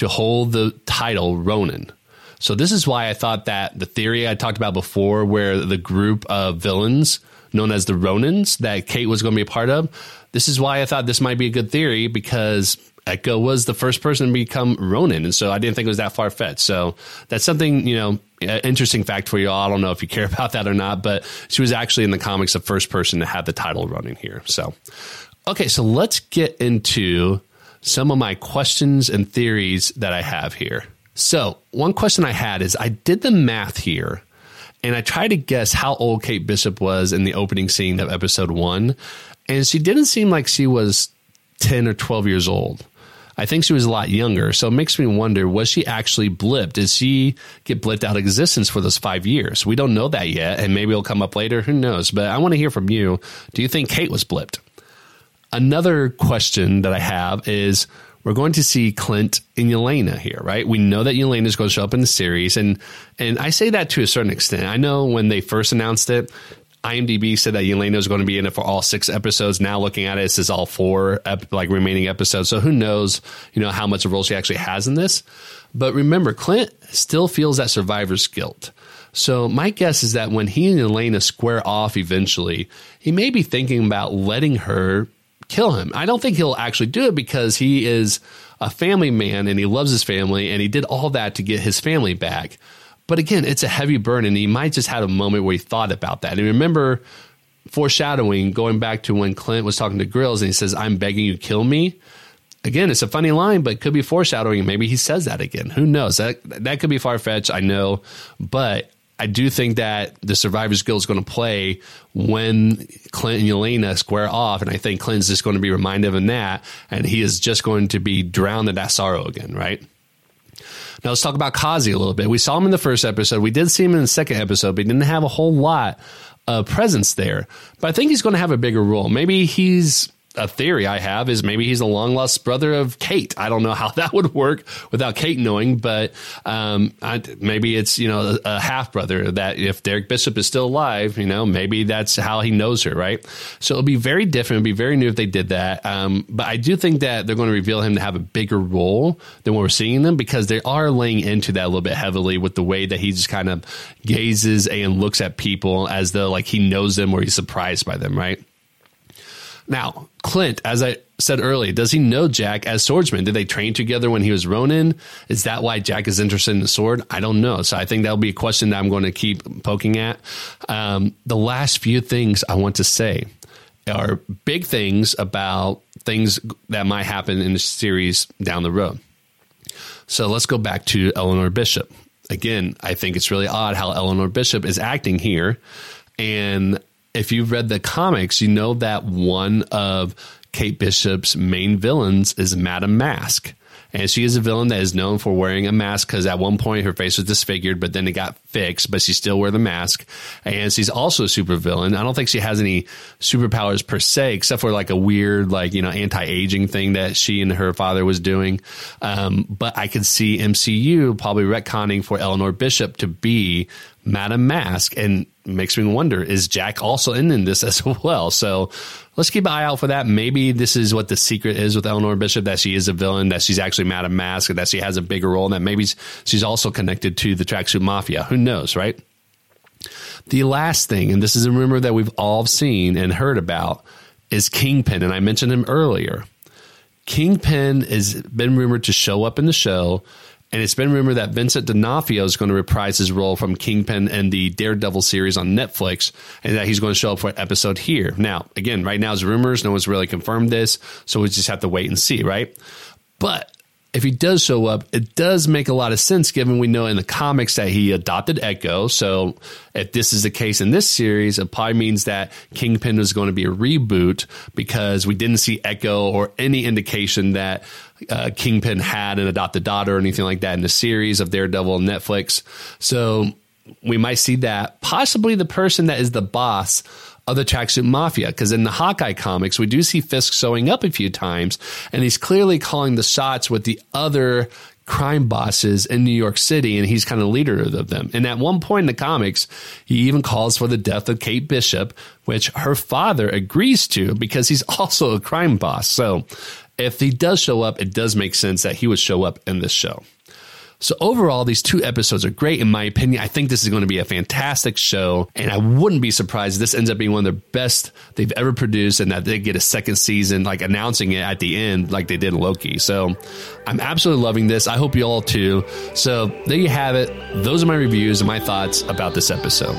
to hold the title Ronin. So this is why I thought that the theory I talked about before, where the group of villains known as the Ronins that Kate was going to be a part of, this is why I thought this might be a good theory because Echo was the first person to become Ronin, and so I didn't think it was that far fetched. So that's something you know, interesting fact for you all. I don't know if you care about that or not, but she was actually in the comics the first person to have the title Ronin here. So, okay, so let's get into some of my questions and theories that I have here. So, one question I had is I did the math here and I tried to guess how old Kate Bishop was in the opening scene of episode one. And she didn't seem like she was 10 or 12 years old. I think she was a lot younger. So it makes me wonder was she actually blipped? Did she get blipped out of existence for those five years? We don't know that yet. And maybe it'll come up later. Who knows? But I want to hear from you. Do you think Kate was blipped? Another question that I have is we're going to see Clint and Yelena here, right? We know that Yelena is going to show up in the series, and and I say that to a certain extent. I know when they first announced it, IMDb said that Yelena is going to be in it for all six episodes. Now looking at it, it says all four ep- like remaining episodes. So who knows, you know, how much of a role she actually has in this. But remember, Clint still feels that survivor's guilt. So my guess is that when he and Yelena square off eventually, he may be thinking about letting her kill him. I don't think he'll actually do it because he is a family man and he loves his family and he did all that to get his family back. But again, it's a heavy burden. And he might just had a moment where he thought about that. And remember, foreshadowing, going back to when Clint was talking to Grills and he says, I'm begging you, kill me. Again, it's a funny line, but could be foreshadowing. Maybe he says that again. Who knows? That that could be far fetched. I know, but I do think that the Survivor's Guilt is going to play when Clint and Yelena square off, and I think Clint's just going to be reminded of that, and he is just going to be drowned in that sorrow again, right? Now let's talk about Kazi a little bit. We saw him in the first episode. We did see him in the second episode, but he didn't have a whole lot of presence there. But I think he's going to have a bigger role. Maybe he's a theory I have is maybe he's a long lost brother of Kate. I don't know how that would work without Kate knowing, but um, I, maybe it's you know a, a half brother that if Derek Bishop is still alive, you know maybe that's how he knows her, right? So it'll be very different. It'll be very new if they did that. Um, but I do think that they're going to reveal him to have a bigger role than what we're seeing them because they are laying into that a little bit heavily with the way that he just kind of gazes and looks at people as though like he knows them or he's surprised by them, right? Now, Clint, as I said earlier, does he know Jack as swordsman? Did they train together when he was Ronin? Is that why Jack is interested in the sword? I don't know. So I think that'll be a question that I'm going to keep poking at. Um, the last few things I want to say are big things about things that might happen in the series down the road. So let's go back to Eleanor Bishop. Again, I think it's really odd how Eleanor Bishop is acting here. And if you've read the comics, you know that one of Kate Bishop's main villains is Madame Mask. And she is a villain that is known for wearing a mask because at one point her face was disfigured, but then it got fixed, but she still wear the mask. And she's also a super villain. I don't think she has any superpowers per se, except for like a weird, like, you know, anti-aging thing that she and her father was doing. Um, but I could see MCU probably retconning for Eleanor Bishop to be Madame Mask and makes me wonder is Jack also in, in this as well? So let's keep an eye out for that. Maybe this is what the secret is with Eleanor Bishop that she is a villain, that she's actually Madame Mask, and that she has a bigger role, and that maybe she's also connected to the Tracksuit Mafia. Who knows, right? The last thing, and this is a rumor that we've all seen and heard about, is Kingpin, and I mentioned him earlier. Kingpin has been rumored to show up in the show and it's been rumored that Vincent D'Onofrio is going to reprise his role from Kingpin in the Daredevil series on Netflix, and that he's going to show up for an episode here. Now, again, right now it's rumors. No one's really confirmed this, so we just have to wait and see, right? But if he does show up, it does make a lot of sense given we know in the comics that he adopted Echo. So if this is the case in this series, it probably means that Kingpin is going to be a reboot because we didn't see Echo or any indication that uh, Kingpin had an adopted daughter or anything like that in the series of Daredevil on Netflix. So we might see that. Possibly the person that is the boss of the Tracksuit Mafia. Because in the Hawkeye comics, we do see Fisk showing up a few times, and he's clearly calling the shots with the other crime bosses in New York City, and he's kind of leader of them. And at one point in the comics, he even calls for the death of Kate Bishop, which her father agrees to because he's also a crime boss. So if he does show up, it does make sense that he would show up in this show. So overall, these two episodes are great in my opinion. I think this is going to be a fantastic show, and I wouldn't be surprised if this ends up being one of the best they've ever produced, and that they get a second season, like announcing it at the end, like they did in Loki. So I'm absolutely loving this. I hope you all too. So there you have it. Those are my reviews and my thoughts about this episode.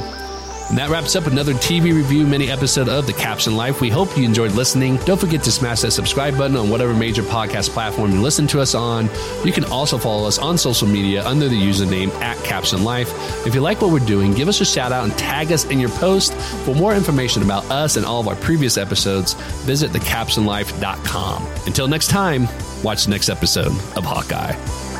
And that wraps up another TV review mini episode of The Captioned Life. We hope you enjoyed listening. Don't forget to smash that subscribe button on whatever major podcast platform you listen to us on. You can also follow us on social media under the username at Captioned Life. If you like what we're doing, give us a shout out and tag us in your post. For more information about us and all of our previous episodes, visit thecaptionedlife.com. Until next time, watch the next episode of Hawkeye.